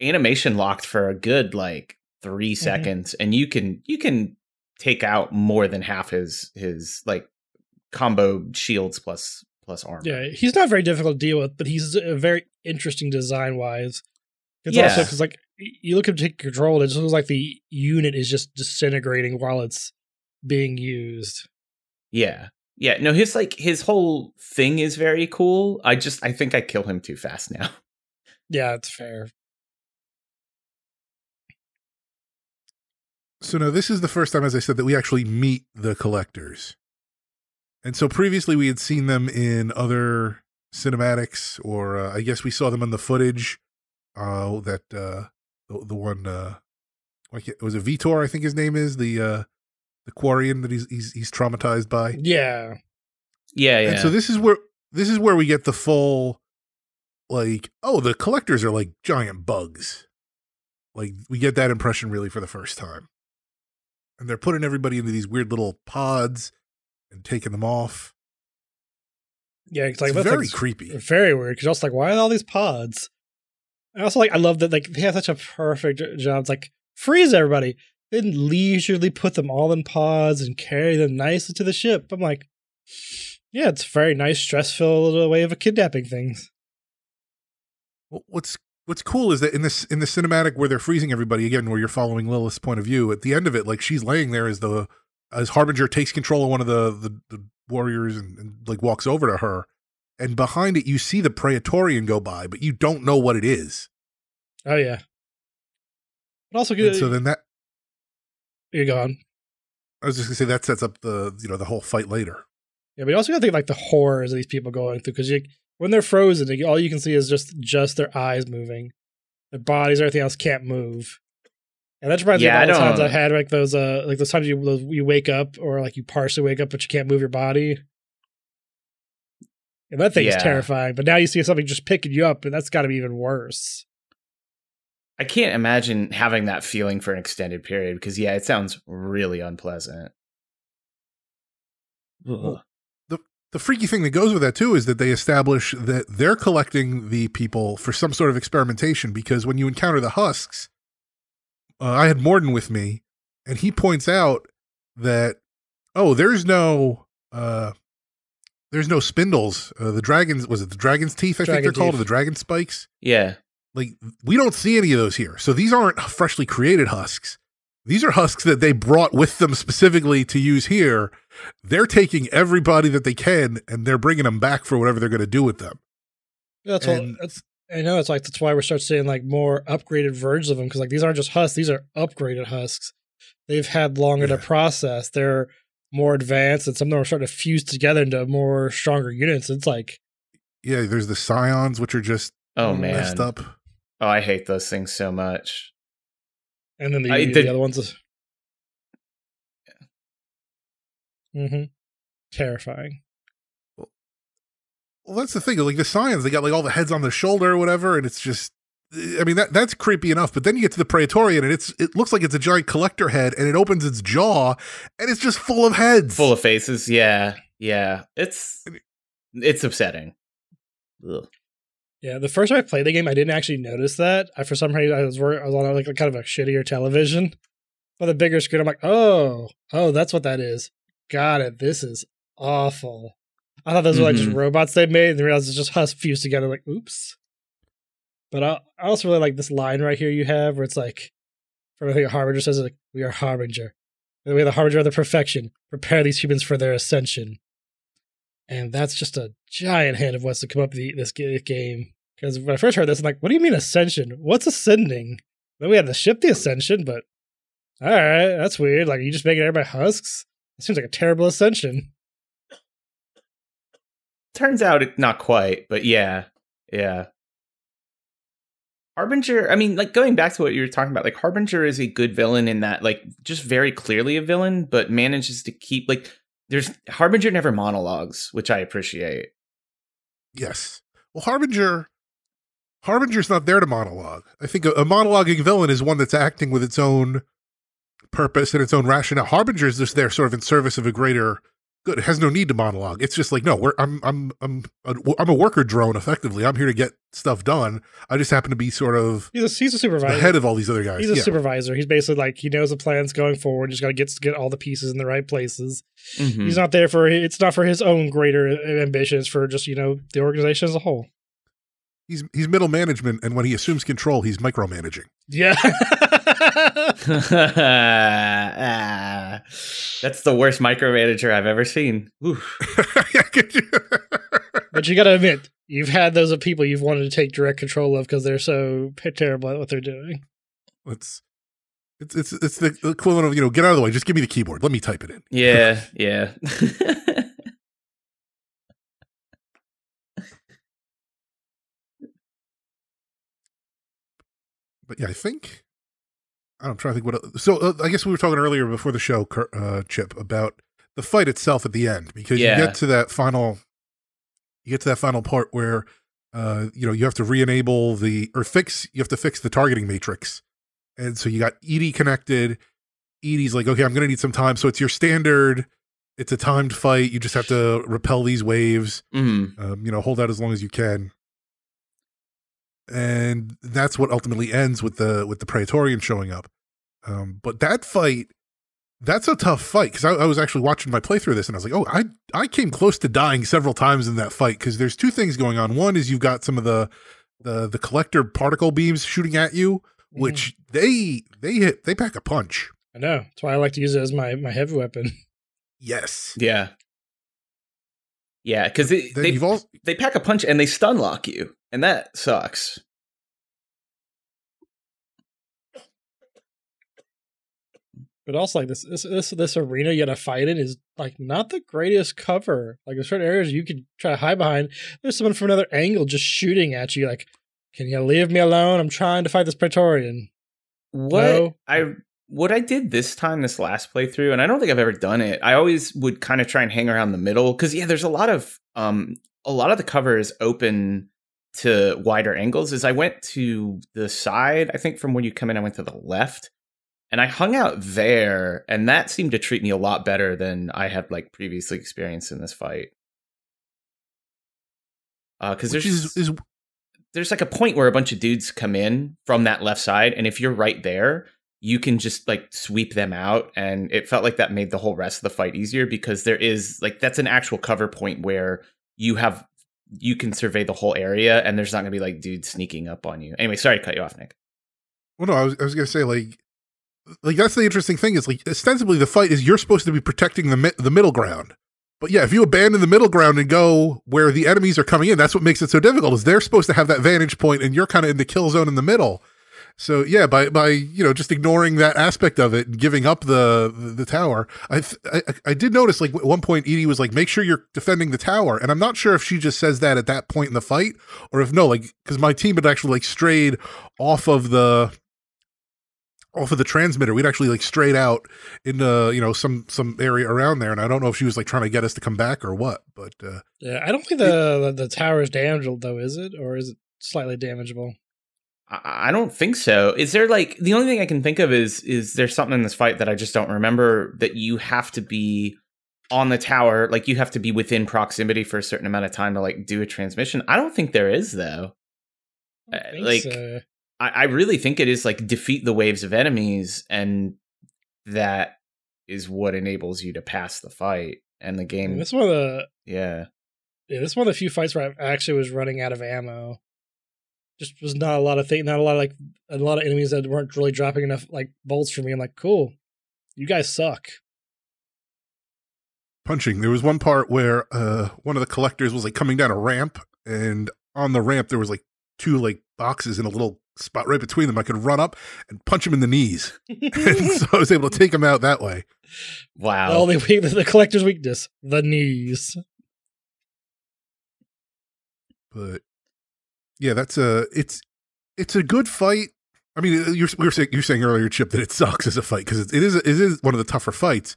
animation locked for a good like 3 mm-hmm. seconds, and you can you can take out more than half his his like combo shields plus plus armor. Yeah, he's not very difficult to deal with, but he's very interesting design wise. It's Yeah. also because like you look at him take control, it just looks like the unit is just disintegrating while it's being used. Yeah. Yeah. No, his like his whole thing is very cool. I just I think I kill him too fast now. Yeah, it's fair. So now this is the first time, as I said, that we actually meet the collectors. And so previously we had seen them in other cinematics, or uh, I guess we saw them in the footage. Uh, that uh, the, the one uh, like it was a Veetor, I think his name is the uh, the Quarian that he's he's he's traumatized by. Yeah, Yeah, yeah. And so this is where this is where we get the full like oh the collectors are like giant bugs. Like we get that impression really for the first time. And they're putting everybody into these weird little pods and taking them off. yeah. It's like It's very like, creepy. very weird. Because I was like, why are all these pods? I also like. I love that like they have such a perfect job. It's like freeze everybody, then leisurely put them all in pods and carry them nicely to the ship. I'm like, yeah, it's a very nice, stress filled little way of kidnapping things. What's what's cool is that in this in the cinematic where they're freezing everybody again, where you're following Lilith's point of view, at the end of it, like she's laying there as the as Harbinger takes control of one of the the, the warriors and, and like walks over to her, and behind it you see the Praetorian go by, but you don't know what it is. Oh yeah. But also And good. so then that you're gone. I was just gonna say that sets up the you know the whole fight later. Yeah, but you also got to think like the horrors of these people going through because when they're frozen, all you can see is just just their eyes moving, their bodies, everything else can't move. And that reminds Yeah, I me of all the times don't- I had like those uh like those times you you wake up or like you partially wake up but you can't move your body. And that thing is Yeah. terrifying. But now you see something just picking you up, and that's got to be even worse. I can't imagine having that feeling for an extended period because yeah, it sounds really unpleasant. Ugh. the freaky thing that goes with that too is that they establish that they're collecting the people for some sort of experimentation because when you encounter the husks uh, i had Mordin with me and he points out that oh there's no uh there's no spindles uh, the dragons was it the dragon's teeth i think they're called or the dragon spikes Yeah. like we don't see any of those here so these aren't freshly created husks these are husks that they brought with them specifically to use here they're taking everybody that they can and they're bringing them back for whatever they're going to do with them That's And- what. That's, I know it's like that's why we're starting seeing like more upgraded versions of them because like these aren't just husks; these are upgraded husks. They've had longer to process. They're more advanced, and some of them are starting to fuse together into more stronger units. It's like yeah there's the scions which are just Oh man. messed up Oh, I hate those things so much. And then the, I the did- other ones. Is... Mm-hmm. Terrifying. well that's the thing like the scions they got like all the heads on their shoulder or whatever and it's just i mean that that's creepy enough but then you get to the praetorian and it's it looks like it's a giant collector head and it opens its jaw and it's just full of heads Full of faces. Yeah. Yeah. It's it's upsetting. Ugh. Yeah, the first time I played the game, I didn't actually notice that. I for some reason I was wor- I was on like a kind of a shittier television. But the bigger screen, I'm like, oh, oh, that's what that is. Got it. This is awful. I thought those were like just Mhm. robots they made, and then realized it's just husk fused together. Like, oops. But I, I also really like this line right here you have, where it's like, from I Harbinger says, like, "We are Harbinger, and we are the Harbinger of the perfection. Prepare these humans for their ascension." And that's just a giant hint of what's to come up the, this game. Because when I first heard this, I'm like, what do you mean ascension? What's ascending? Then we had to ship the ascension, but all right, that's weird. Like, are you just making everybody husks? It seems like a terrible ascension. Turns out it not quite, but yeah. Yeah. Harbinger, I mean, like going back to what you were talking about, like Harbinger is a good villain in that, like, just very clearly a villain, but manages to keep like there's Harbinger never monologues, which I appreciate. Yes. Well, Harbinger, Harbinger's not there to monologue. I think a, a monologuing villain is one that's acting with its own purpose and its own rationale. Harbinger is just there, sort of in service of a greater good. It has no need to monologue. It's just like, no, we're, I'm, I'm, I'm, a, I'm a worker drone. Effectively, I'm here to get stuff done. I just happen to be sort of He's a he's a the supervisor. head of all these other guys. He's a Yeah. supervisor. He's basically like he knows the plans going forward. Just got to get get all the pieces in the right places. Mhm. He's not there for it's not for his own greater ambitions. For just you know the organization as a whole. He's he's middle management, and when he assumes control, he's micromanaging. Yeah. Ah, that's the worst micromanager I've ever seen. But you got to admit, you've had those of people you've wanted to take direct control of because they're so terrible at what they're doing. it's it's it's it's the equivalent of you know get out of the way. Just give me the keyboard. Let me type it in. Yeah, yeah. but yeah, I think I'm trying to think what. So uh, I guess we were talking earlier before the show, uh, Chip, about the fight itself at the end because Yeah. you get to that final, you get to that final part where, uh, you know, you have to re-enable the or fix. You have to fix the targeting matrix, and so you got EDI connected. EDI's like, okay, I'm going to need some time. So it's your standard. It's a timed fight. You just have to repel these waves Mhm. um, you know, hold out as long as you can. And that's what ultimately ends with the with the Praetorian showing up. Um, but that fight, that's a tough fight because I, I was actually watching my playthrough of this and I was like, oh, I I came close to dying several times in that fight because there's two things going on. One is you've got some of the the the collector particle beams shooting at you, which they they hit they pack a punch. I know. That's why I like to use it as my, my heavy weapon. Yes. Yeah. Yeah, because they they, you've they pack a punch and they stun lock you, and that sucks. But also, like this, this, this, this arena you got to fight in is like not the greatest cover. Like there's certain areas you could try to hide behind. There's someone from another angle just shooting at you. Like, can you leave me alone? I'm trying to fight this Praetorian. What No. I what I did this time, this last playthrough, and I don't think I've ever done it. I always would kind of try and hang around the middle because yeah, there's a lot of um a lot of the cover is open to wider angles. is I went to the side, I think from when you come in, I went to the left, and I hung out there, and that seemed to treat me a lot better than I had like previously experienced in this fight. Uh, because which there's is, is there's like a point where a bunch of dudes come in from that left side and if you're right there you can just like sweep them out and it felt like that made the whole rest of the fight easier because there is like that's an actual cover point where you have you can survey the whole area and there's not going to be like dudes sneaking up on you anyway sorry to cut you off nick well, no, I was, I was gonna say like, like that's the interesting thing is like ostensibly the fight is you're supposed to be protecting the mi- the middle ground, but yeah, if you abandon the middle ground and go where the enemies are coming in, that's what makes it so difficult. Is they're supposed to have that vantage point, and you're kind of in the kill zone in the middle. So yeah, by by you know just ignoring that aspect of it and giving up the the, the tower, I, th- I I did notice like at one point EDI was like, make sure you're defending the tower, and I'm not sure if she just says that at that point in the fight or if no, like because my team had actually like strayed off of the off of the transmitter. We'd actually like strayed out in into you know some some area around there, and I don't know if she was like trying to get us to come back or what, but uh, Yeah, I don't think the the, the tower is damageable though, is it, or is it slightly damageable? I I don't think so. Is there like the only thing I can think of is is there something in this fight that I just don't remember that you have to be on the tower, like you have to be within proximity for a certain amount of time to like do a transmission. I don't think there is though. Uh, like- so. I, I really think it is like defeat the waves of enemies, and that is what enables you to pass the fight and the game. mean, this one of the yeah, yeah, this is one of the few fights where I actually was running out of ammo. Just was not a lot of thing, not a lot of like a lot of enemies that weren't really dropping enough like bolts for me. I'm like, cool, you guys suck. punching. There was one part where uh one of the collectors was like coming down a ramp, and on the ramp there was like two like boxes in a little spot right between them. I could run up and punch him in the knees, and so I was able to take him out that way. wow. The only weak, the collector's weakness, the knees. But yeah, that's a it's it's a good fight. I mean, uh, you're we were saying you're saying earlier, Chip, that it sucks as a fight because it is it is one of the tougher fights.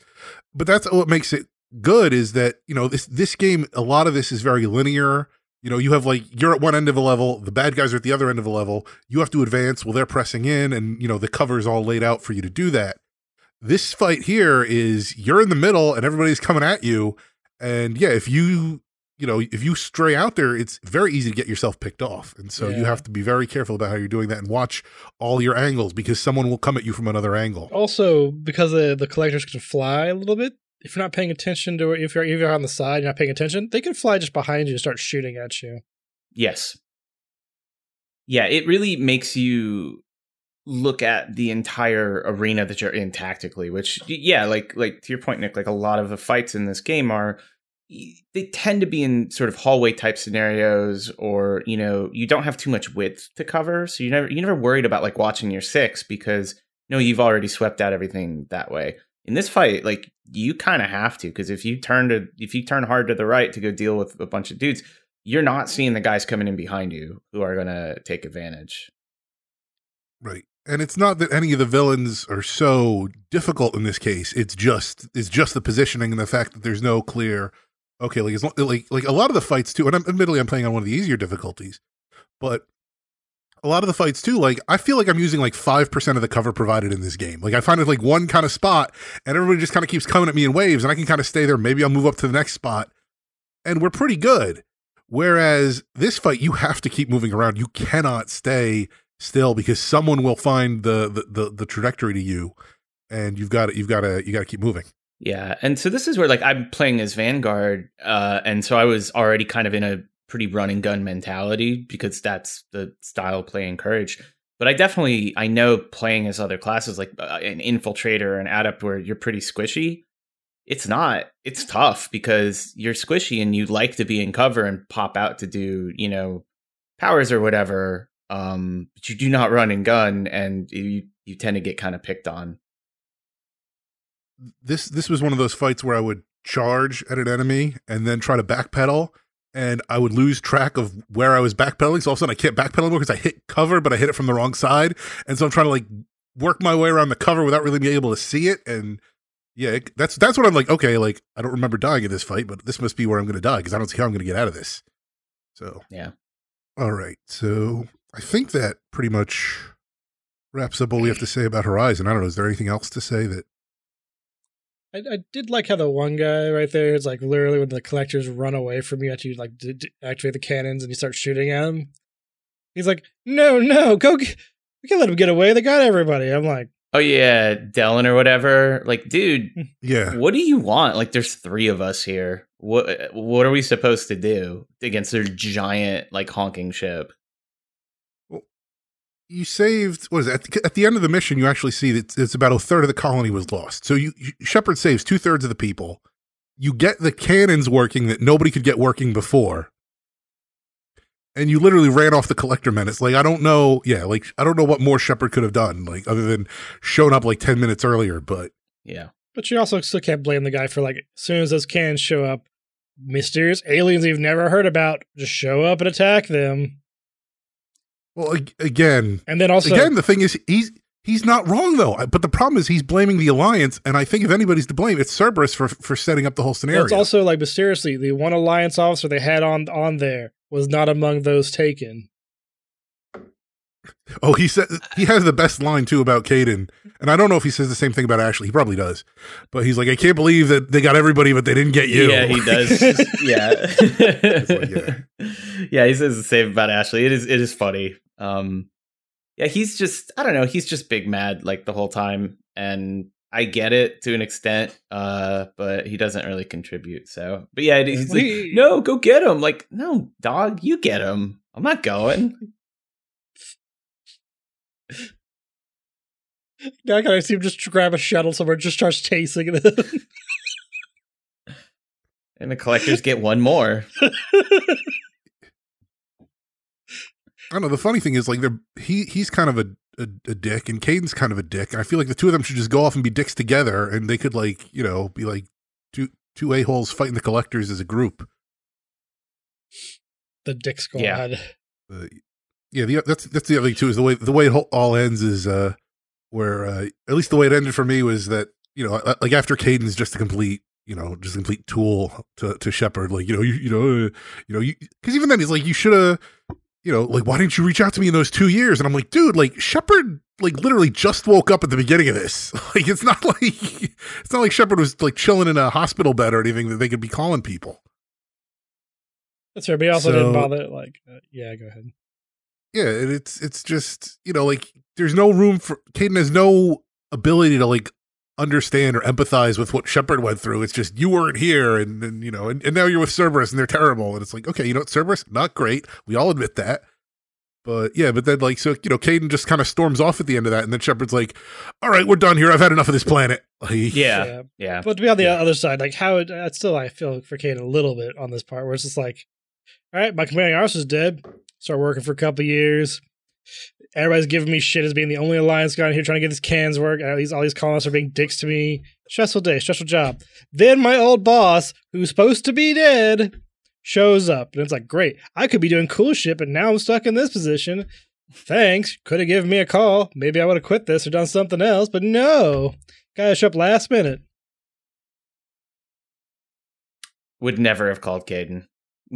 But that's what makes it good is that you know this this game a lot of this is very linear. You know, you have like you're at one end of a level, the bad guys are at the other end of a level. You have to advance while they're pressing in, and you know the cover is all laid out for you to do that. This fight here is you're in the middle and everybody's coming at you, and yeah, if you you know, if you stray out there, it's very easy to get yourself picked off. And so you have to be very careful about how you're doing that and watch all your angles because someone will come at you from another angle. Also, because the the collectors can fly a little bit, if you're not paying attention to it, if you're if you're on the side, you're not paying attention, they can fly just behind you and start shooting at you. Yes. Yeah, it really makes you look at the entire arena that you're in tactically, which yeah, like like to your point Nick, like a lot of the fights in this game are y- they tend to be in sort of hallway type scenarios or, you know, you don't have too much width to cover, so you never you never worried about like watching your 6 because no you've already swept out everything that way. In this fight, like you kind of have to because if you turn to if you turn hard to the right to go deal with a bunch of dudes, you're not seeing the guys coming in behind you who are going to take advantage. Right. And it's not that any of the villains are so difficult in this case. It's just it's just the positioning and the fact that there's no clear okay, like not, like like a lot of the fights too, and I'm, admittedly I'm playing on one of the easier difficulties, but a lot of the fights too, like I feel like I'm using like five percent of the cover provided in this game. Like I find it like one kind of spot, and everybody just kind of keeps coming at me in waves, and I can kind of stay there. Maybe I'll move up to the next spot, and we're pretty good. Whereas this fight, you have to keep moving around. You cannot stay still because someone will find the the the, the trajectory to you, and you've got to you've got to you got to keep moving. Yeah, and so this is where like I'm playing as Vanguard, uh, and so I was already kind of in a pretty run and gun mentality because that's the style play encouraged. but I definitely I know playing as other classes like uh, an infiltrator and adept where you're pretty squishy. It's not. It's tough because you're squishy and you like to be in cover and pop out to do you know powers or whatever. Um, but you do not run and gun, and you you tend to get kind of picked on. This this was one of those fights where I would charge at an enemy and then try to backpedal and I would lose track of where I was backpedaling. So all of a sudden I can't backpedal anymore because I hit cover, but I hit it from the wrong side. And so I'm trying to like work my way around the cover without really being able to see it. And yeah, it, that's that's what I'm like. Okay, like I don't remember dying in this fight, but this must be where I'm going to die because I don't see how I'm going to get out of this. So yeah. All right. So I think that pretty much wraps up what we have to say about Horizon. I don't know. Is there anything else to say that I, I did like how the one guy right there is like literally when the collectors run away from you after you like d- d- activate the cannons and you start shooting at them. He's like, no, no, go. Get, we can't let them get away. They got everybody. I'm like, oh yeah, Delan or whatever. Like, dude, hmm. yeah, what do you want? Like, there's three of us here. What what are we supposed to do against their giant like honking ship? You saved what is it? At the, at the end of the mission you actually see that it's about a third of the colony was lost. So you, you shepard saves two-thirds of the people. You get the cannons working that nobody could get working before. And you literally ran off the collector menace like i don't know yeah like i don't know what more shepard could have done like other than shown up like 10 minutes earlier but yeah. But you also still can't blame the guy for like as soon as those cannons show up mysterious aliens you've never heard about just show up and attack them well, again, and then also again, the thing is, he's he's not wrong though. But the problem is, he's blaming the alliance, and I think if anybody's to blame, it's Cerberus for for setting up the whole scenario. It's also like mysteriously, the one alliance officer they had on on there was not among those taken. Oh, he said he has the best line too about Kaidan, and I don't know if he says the same thing about Ashley. He probably does, but he's like, "I can't believe that they got everybody, but they didn't get you." Yeah, he does. yeah. like, yeah, yeah, he says the same about Ashley. It is it is funny. Um, yeah, he's just I don't know. He's just big mad like the whole time, and I get it to an extent, uh, but he doesn't really contribute. So, but yeah, he's like, "No, go get him!" Like, no, dog, you get him. I'm not going. Now I can I see him just grab a shuttle somewhere, and just starts chasing it, and the collectors get one more. I don't know. The funny thing is, like, they're he he's kind of a, a, a dick, and Kaidan's kind of a dick. I feel like the two of them should just go off and be dicks together, and they could like you know be like two two a holes fighting the collectors as a group. The dick squad. Yeah. Uh, yeah, the, that's that's the other thing too. Is the way the way it all ends is uh where uh at least the way it ended for me was that you know like after Kaidan's just a complete you know just a complete tool to to Shepard like you know you you know uh, you know you because even then he's like you should have you know, like, why didn't you reach out to me in those two years? And I'm like, dude, like, Shepard, like, literally just woke up at the beginning of this. Like, it's not like, it's not like Shepard was, like, chilling in a hospital bed or anything that they could be calling people. That's fair. But he also so, didn't bother, like, uh, yeah, go ahead. Yeah, and it's, it's just, you know, like, there's no room for, Kaidan has no ability to, like, understand or empathize with what Shepard went through. It's just you weren't here, and, and you know, and, and now you're with Cerberus, and they're terrible. And it's like, okay, you know, what, Cerberus not great. We all admit that. But yeah, but then like so, you know, Kaidan just kind of storms off at the end of that, and then Shepard's like, "All right, we're done here. I've had enough of this planet." Like, yeah, yeah, yeah. But to be on the yeah. other side, like how it, still I feel for Kaidan a little bit on this part, where it's just like, "All right, my commanding officer's dead. Start working for a couple years everybody's giving me shit as being the only alliance guy here trying to get these cans work. All these all these colonists are being dicks to me. Stressful day, stressful job. Then my old boss, who's supposed to be dead, shows up, and it's like, great, I could be doing cool shit, but now I'm stuck in this position. Thanks. Could have given me a call. Maybe I would have quit this or done something else, but no. Guy show up last minute. Would never have called Kaidan.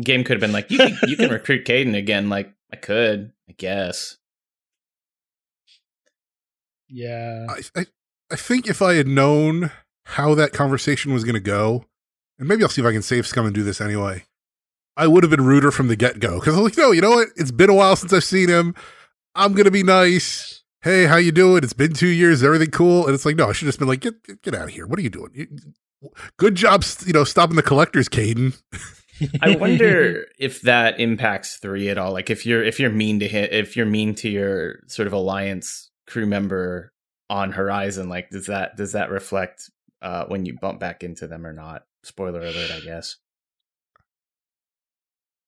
Game could have been like, you can, you can recruit Kaidan again. Like, I could, I guess. Yeah. I, I, I think if I had known how that conversation was going to go, and maybe I'll see if I can save Scum and do this anyway. I would have been ruder from the get go because I was like, no, you know what? It's been a while since I've seen him. I'm gonna be nice. Hey, how you doing? It's been two years. everything cool? And it's like, no, I should have just been like, get get out of here. What are you doing? You, good job, you know, stopping the collectors, Kaidan. I wonder if that impacts three at all. Like if you're if you're mean to hit if you're mean to your sort of alliance crew member on Horizon, like does that does that reflect uh, when you bump back into them or not? Spoiler alert, I guess.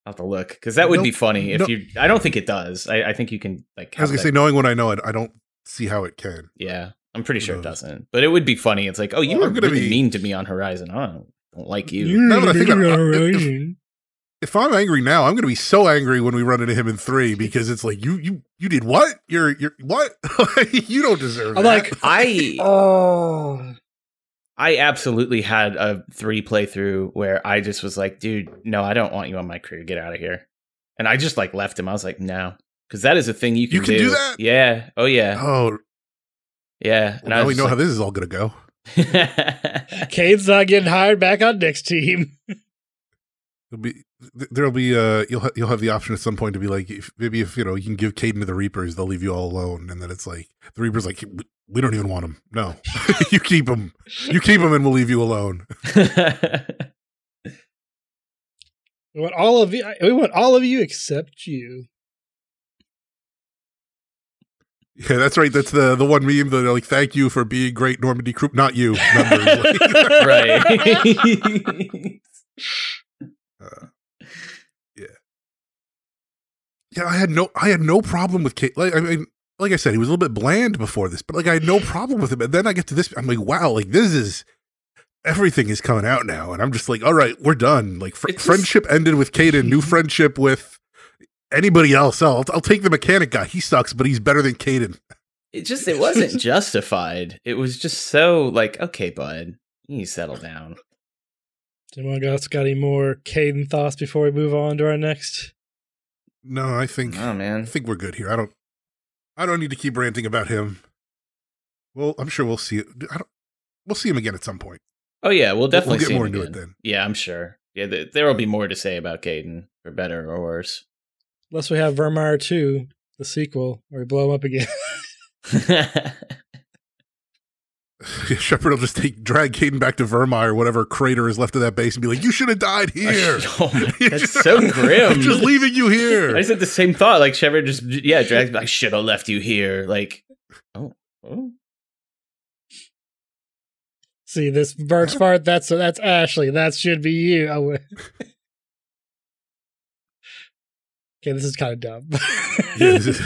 I'll have to look because that would Nope. be funny if Nope. you. I don't think it does. I, I think you can like. I was gonna say, knowing what I know, I, I don't see how it can. Yeah, I'm pretty sure it doesn't. But it would be funny. It's like, oh, you Well, were gonna really be- mean to me on Horizon. I don't, don't like you. Now that I think about it, if- Horizon. If I'm angry now, I'm gonna be so angry when we run into him in three because it's like you you you did what? You're you're what? you don't deserve. I'm that. like, I oh, I absolutely had a three playthrough where I just was like, dude, no, I don't want you on my crew. Get out of here. And I just like left him. I was like, no, because that is a thing you can, You can do that? Yeah. Oh yeah. oh, Yeah. well, now we know how this is all gonna go. how. Cade's not getting hired back on next team. There'll be th- there'll be uh you'll ha- you'll have the option at some point to be like if, maybe if you know you can give Kaidan to the Reapers they'll leave you all alone and then it's like the Reapers like "We- we don't even want him no you keep him you keep him and we'll leave you alone We want all of you. We want all of you except you. yeah that's right that's the the one meme that like thank you for being great Normandy Group not you members Like- right. Yeah I had no I had no problem with Kate like I mean like I said he was a little bit bland before this but like I had no problem with him and then I get to this I'm like wow like this is everything is coming out now and I'm just like all right we're done like fr- It's just- friendship ended with Kaidan new mm-hmm. friendship with anybody else I'll, I'll take the mechanic guy he sucks but he's better than Kaidan it just it wasn't justified. It was just so like, okay, bud, you need to settle down. Anyone else got any more Kaidan thoughts before we move on to our next? No I think Oh man, I think we're good here. I don't I don't need to keep ranting about him. Well I'm sure we'll see it. I don't we'll see him again at some point. Oh yeah, we'll definitely we'll get see more him into it then. Yeah, I'm sure. Yeah, th- there will be more to say about Kaidan, for better or worse. Unless we have Virmire 2, the sequel, where we blow him up again. Shepard will just take drag Kaidan back to Virmire, or whatever crater is left of that base, and be like, "You should have died here." oh my, that's so grim. I'm just leaving you I here. just had the same thought. Like Shepard just yeah drags. I should have left you here. Like oh oh See this bird part? That's that's Ashley. That should be you. I would. okay, this is kind of dumb. Yeah, is-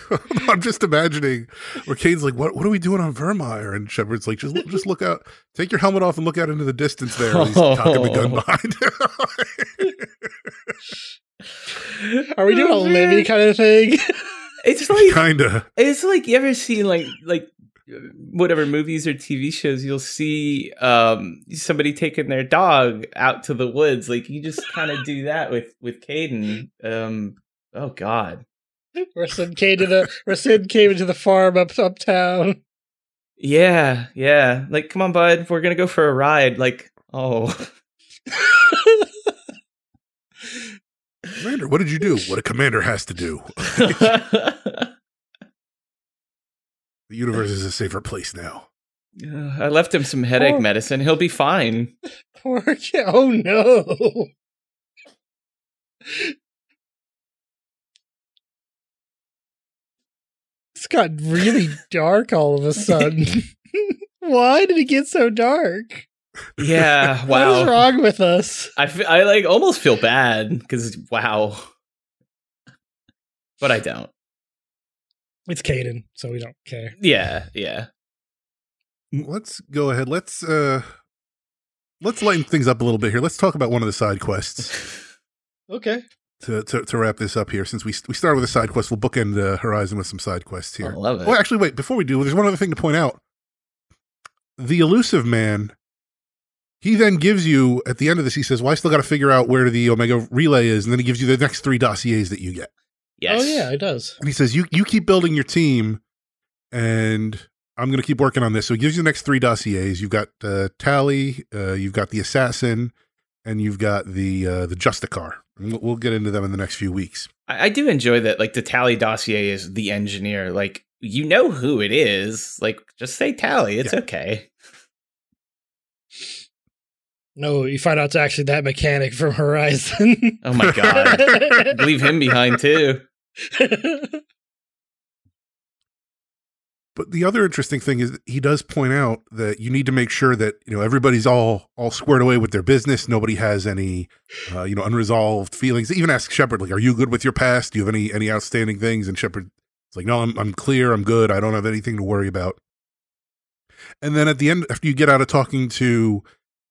I'm just imagining where Kaidan's like, "What? What are we doing on Virmire?" And Shepard's like, "Just look, just look out. Take your helmet off and look out into the distance there." And he's cocking the gun behind. Are we doing a Oh, Libby kind of thing? It's like Kinda. it's like you ever seen like like whatever movies or TV shows you'll see um somebody taking their dog out to the woods like you just kind of do that with with Caden um oh god We're sending to the we're sending Cade the farm up uptown. yeah yeah like come on bud we're gonna go for a ride like oh Commander, what did you do? What a commander has to do. The universe is a safer place now. I left him some headache Oh. medicine he'll be fine Poor kid. Oh no. Got really dark all of a sudden. Why did it get so dark? yeah wow. What is wrong with us? I, I like almost feel bad because wow but I don't It's Kaidan, so we don't care. yeah yeah let's go ahead. Let's uh let's lighten things up a little bit here. Let's talk about one of the side quests Okay. To to, to wrap this up here. Since we we started with a side quest, we'll bookend uh, Horizon with some side quests here. I here. love it Well, actually, wait. Before we do, there's one other thing to point out. The Illusive Man. He then gives you at the end of this. He says, "Well, I still got to figure out where the Omega relay is," and then he gives you the next three dossiers that you get. yes Oh yeah, it does. And he says, "You you keep building your team, and I'm going to keep working on this." So he gives you the next three dossiers. You've got uh, Tali, uh, you've got the assassin, and you've got the uh, the Justicar. And We'll, we'll get into them in the next few weeks. I, I do enjoy that. Like the Tali dossier is the engineer. Like you know who it is. Like just say Tali. It's Yeah. okay. No, you find out it's actually that mechanic from Horizon. Oh my god. Leave him behind too. But the other interesting thing is he does point out that you need to make sure that you know everybody's all all squared away with their business. Nobody has any uh, you know unresolved feelings. Even ask Shepard like, "Are you good with your past? Do you have any any outstanding things?" And Shepard it's like, "No, I'm I'm clear. I'm good. I don't have anything to worry about." And then at the end, after you get out of talking to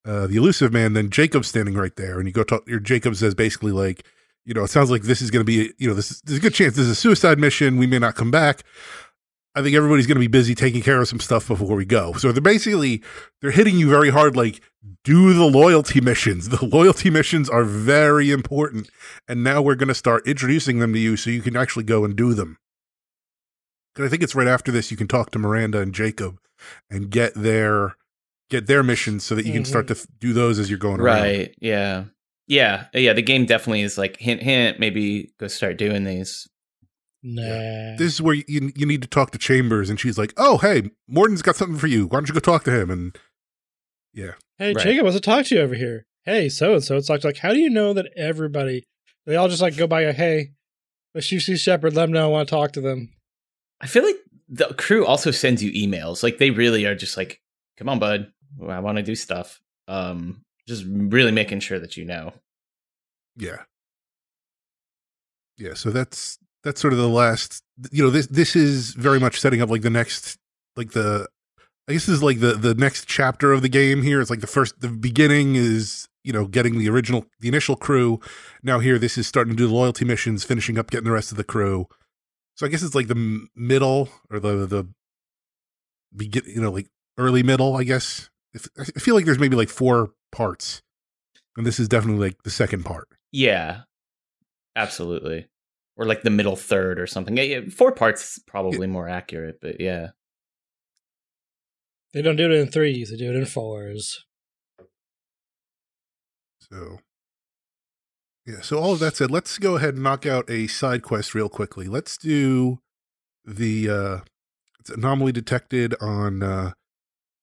uh, the Illusive Man, then Jacob's standing right there, and you go talk. Your Jacob says basically like, you know, it sounds like this is going to be, you know, this is, there's a good chance this is a suicide mission. We may not come back. I think everybody's going to be busy taking care of some stuff before we go. So they're basically they're hitting you very hard. Like, do the loyalty missions. The loyalty missions are very important, and now we're going to start introducing them to you so you can actually go and do them. Because I think it's right after this you can talk to Miranda and Jacob and get their get their missions so that you can start mm-hmm. to do those as you're going around. Right. Yeah. Yeah. Yeah. The game definitely is like hint, hint. Maybe go start doing these. Nah. This is where you you need to talk to Chambers, and she's like, "Oh, hey, Mordin's got something for you. Why don't you go talk to him?" And yeah, Hey, Right. Jacob wants to talk to you over here. Hey, so and so. It's like, like, how do you know that everybody? They all just like go by. A, hey, let's you see Shepard. Let them know I want to talk to them. I feel like the crew also sends you emails. Like they really are just like, come on, bud. I want to do stuff. Um, just really making sure that you know. yeah, yeah. So that's that's sort of the last. You know, this this is very much setting up like the next, like the. I guess this is like the the next chapter of the game. Here, it's like the first. The beginning is you know getting the original, the initial crew. Now here, this is starting to do the loyalty missions, finishing up getting the rest of the crew. So I guess it's like the middle or the the begin, you know, like early middle. I guess I feel like there's maybe like four parts, and this is definitely like the second part. Yeah, absolutely. Or like the middle third or something. Yeah, yeah, four parts is probably more accurate, but yeah. They don't do it in threes. They do it in fours. So, yeah. So all of that said, let's go ahead and knock out a side quest real quickly. Let's do the uh, it's anomaly detected on uh,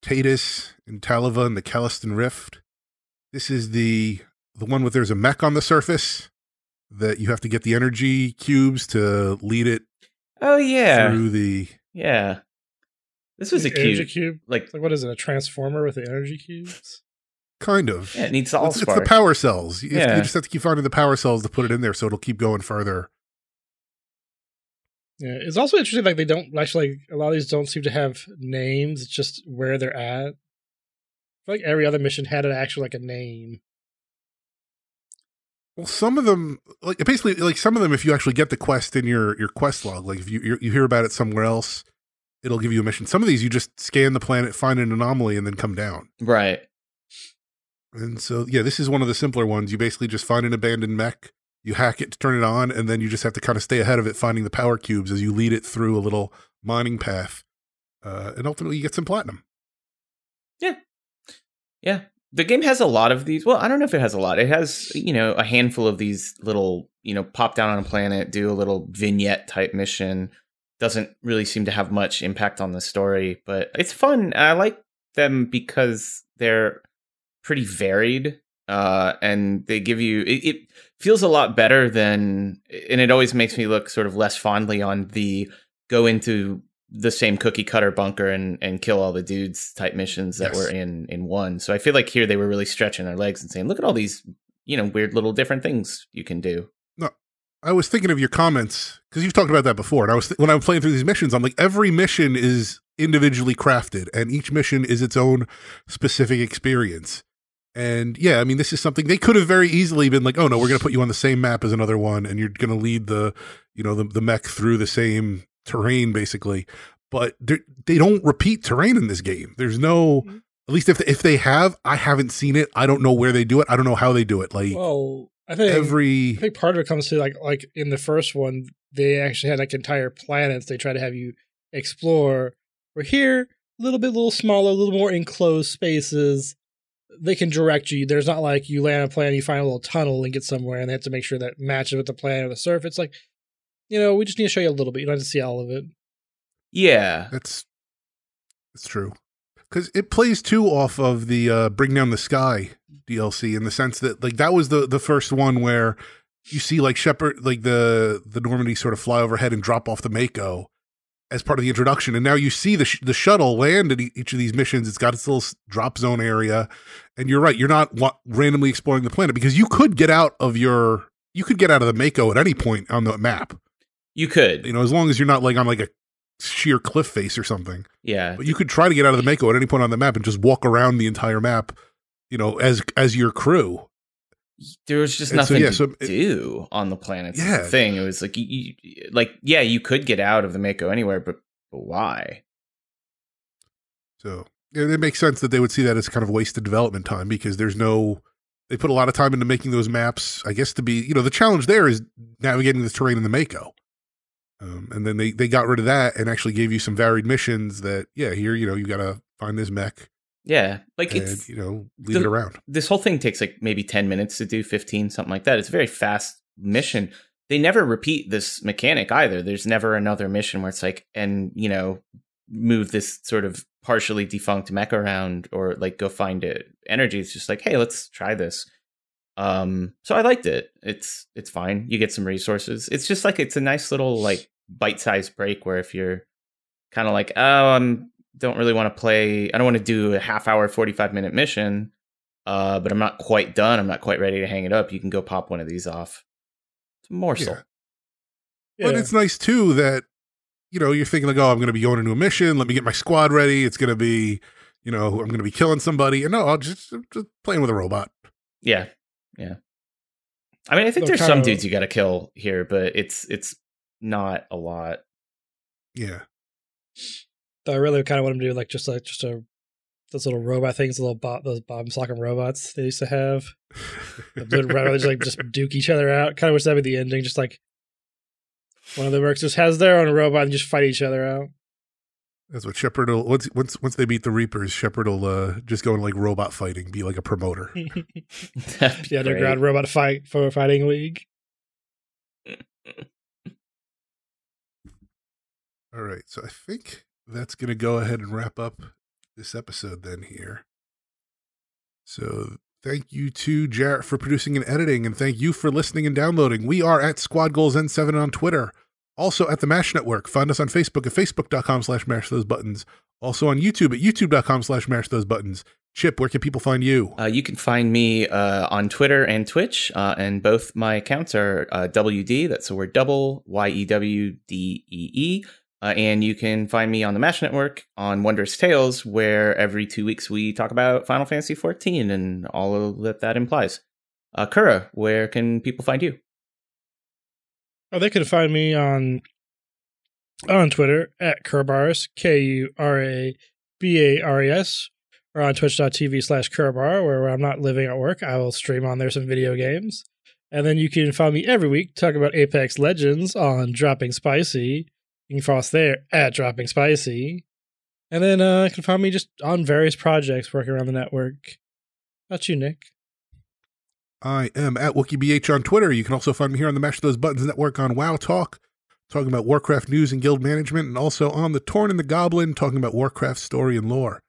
Tatus and Talava and the Caleston Rift. This is the the one with there's a mech on the surface that you have to get the energy cubes to lead it Oh yeah, through the. yeah. This was a The energy cube. like like what is it? A transformer with the energy cubes? Kind of. yeah, it needs the it's, it's the power cells. You, Yeah. you just have to keep finding the power cells to put it in there so it'll keep going further. Yeah, it's also interesting. Like they don't actually. Like, a lot of these don't seem to have names. It's just where they're at. I feel like every other mission had an actual like a name. Well, some of them, like basically, like some of them, if you actually get the quest in your your quest log, like if you you you hear about it somewhere else, it'll give you a mission. Some of these, you just scan the planet, find an anomaly, and then come down. right. And so, yeah, this is one of the simpler ones. You basically just find an abandoned mech, you hack it to turn it on, and then you just have to kind of stay ahead of it, finding the power cubes as you lead it through a little mining path, uh, and ultimately you get some platinum. Yeah, yeah. The game has a lot of these. Well, I don't know if it has a lot. It has, you know, a handful of these little, you know, pop down on a planet, do a little vignette type mission. Doesn't really seem to have much impact on the story, but it's fun. I like them because they're pretty varied. Uh, and they give you it, it feels a lot better than and it always makes me look sort of less fondly on the go into the same cookie cutter bunker and and kill all the dudes type missions that Yes. were in in one. So I feel like here they were really stretching their legs and saying, "Look at all these, you know, weird little different things you can do." No, I was thinking of your comments because you've talked about that before, and I was th- when I was playing through these missions, I'm like, every mission is individually crafted, and each mission is its own specific experience. And yeah, I mean, this is something they could have very easily been like, oh no, we're going to put you on the same map as another one, and you're going to lead the, you know, the the mech through the same terrain basically. But they're- don't repeat terrain in this game. There's no, mm-hmm. at least if if they have, I haven't seen it. I don't know where they do it. I don't know how they do it. Like Well, I think every I think part of it comes to like like in the first one, they actually had like entire planets they try to have you explore. Where here, a little bit, a little smaller, a little more enclosed spaces. They can direct you. There's not like you land on a planet, you find a little tunnel and get somewhere, and they have to make sure that matches with the planet or the surface. Like, you know, we just need to show you a little bit. You don't have to see all of it. Yeah, That's that's true. Because it plays too off of the uh, "Bring Down the Sky" DLC in the sense that like that was the the first one where you see like Shepard like the the Normandy sort of fly overhead and drop off the Mako as part of the introduction, and now you see the sh- the shuttle land at e- each of these missions. It's got its little s- drop zone area, and you're right. You're not wa- randomly exploring the planet because you could get out of your you could get out of the Mako at any point on the map. You could, You know, as long as you're not like on like a sheer cliff face or something. yeah. But you could try to get out of the Mako at any point on the map and just walk around the entire map, you know, as as your crew. there was just And so, nothing yeah, to so it- do on the planet. Yeah. the thing. It was like you, you, like yeah, you could get out of the Mako anywhere, but, but why? So it makes sense that they would see that as kind of wasted development time because there's no. They put a lot of time into making those maps. I guess to be, you know, the challenge there is navigating the terrain in the Mako. Um, and then they, they got rid of that and actually gave you some varied missions that, yeah, here, you know, you got to find this mech Yeah, like and, it's you know, leave the- it around. this whole thing takes like maybe 10 minutes to do 15 something like that. It's a very fast mission. They never repeat this mechanic either. There's never another mission where it's like and you know move this sort of partially defunct mech around or like go find it. Energy it's just like hey let's try this. Um so i liked it. It's it's fine. You get some resources. It's just like it's a nice little like bite-sized break where if you're kind of like oh i'm don't really want to play i don't want to do a half hour 45 minute mission uh, but I'm not quite done. I'm not quite ready to hang it up. You can go pop one of these off. It's a morsel. Yeah. But it's nice too that you know you're thinking like, oh, I'm going to be going into a mission. Let me get my squad ready. It's going to be, you know, I'm going to be killing somebody. And no, I'll just, just playing with a robot. Yeah, yeah. I mean, I think They're there's some kinda- dudes you got to kill here, but it's it's not a lot. Yeah, But I really kind of want them to do like just like just a those little robot things, the little bo- those bomb and Sock'em robots they used to have. They'd rather just like just duke each other out. Kind of wish that'd be the ending. Just like one of the mercs just has their own robot and just fight each other out. that's what Shepard will once once once they beat the Reapers, Shepard will uh, just go into like robot fighting, be like a promoter. That'd be the underground robot fight for fighting league. All right, so I think that's going to go ahead and wrap up this episode then here. So thank you to Jarrett for producing and editing, and thank you for listening and downloading. We are at Squad Goals N7 on Twitter, also at the Mash Network. Find us on Facebook at facebook.com slash mash those buttons. Also on YouTube at youtube.com slash mash those buttons. Chip, where can people find you? Uh, you can find me uh, on Twitter and Twitch, uh, and both my accounts are uh, WD. That's the word double Y E W D E E. Uh, and you can find me on the Mash Network on Wondrous Tails, where every two weeks we talk about Final Fantasy XIV and all that that implies. Uh, Kura, where can people find you? Oh, they could find me on on Twitter at Kurbaris, K U R A B A R E S, or on twitch.tv slash Kurbar, where I'm not living at work, I will stream on there some video games. And then you can find me every week talk about Apex Legends on Dropping Spicy. You can follow us there at Dropping Spicy. And then uh, you can find me just on various projects working around the network. How about you, Nick? I am at WookieBH on Twitter. You can also find me here on the Mash Those Buttons Network on WoW Talk, talking about Warcraft news and guild management, and also on The Torn and the Goblin, talking about Warcraft story and lore.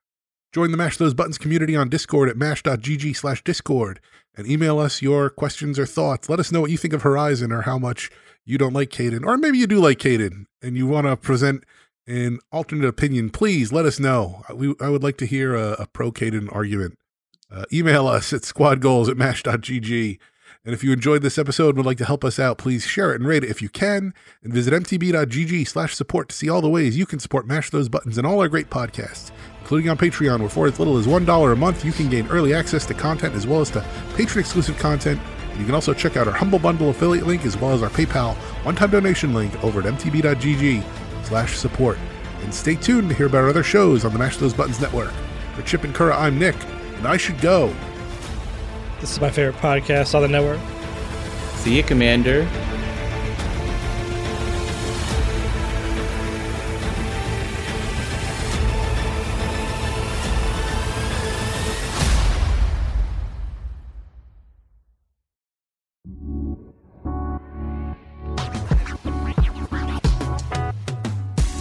Join the Mash Those Buttons community on Discord at mash.gg slash discord and email us your questions or thoughts. Let us know what you think of Horizon or how much you don't like Kaidan, or maybe you do like Kaidan and you want to present an alternate opinion. Please let us know. We, I would like to hear a, a pro Kaidan argument. Uh, email us at squadgoals at mash.gg. And if you enjoyed this episode and would like to help us out, please share it and rate it if you can. And visit mtb.gg slash support to see all the ways you can support Mash Those Buttons and all our great podcasts, including on Patreon, where for as little as $1 a month, you can gain early access to content as well as to patron exclusive content. And you can also check out our Humble Bundle affiliate link as well as our PayPal one-time donation link over at mtb.gg slash support. And stay tuned to hear about our other shows on the Mash Those Buttons network. For Chip and Kura, I'm Nick, and I should go. This is my favorite podcast on the network. See you, Commander.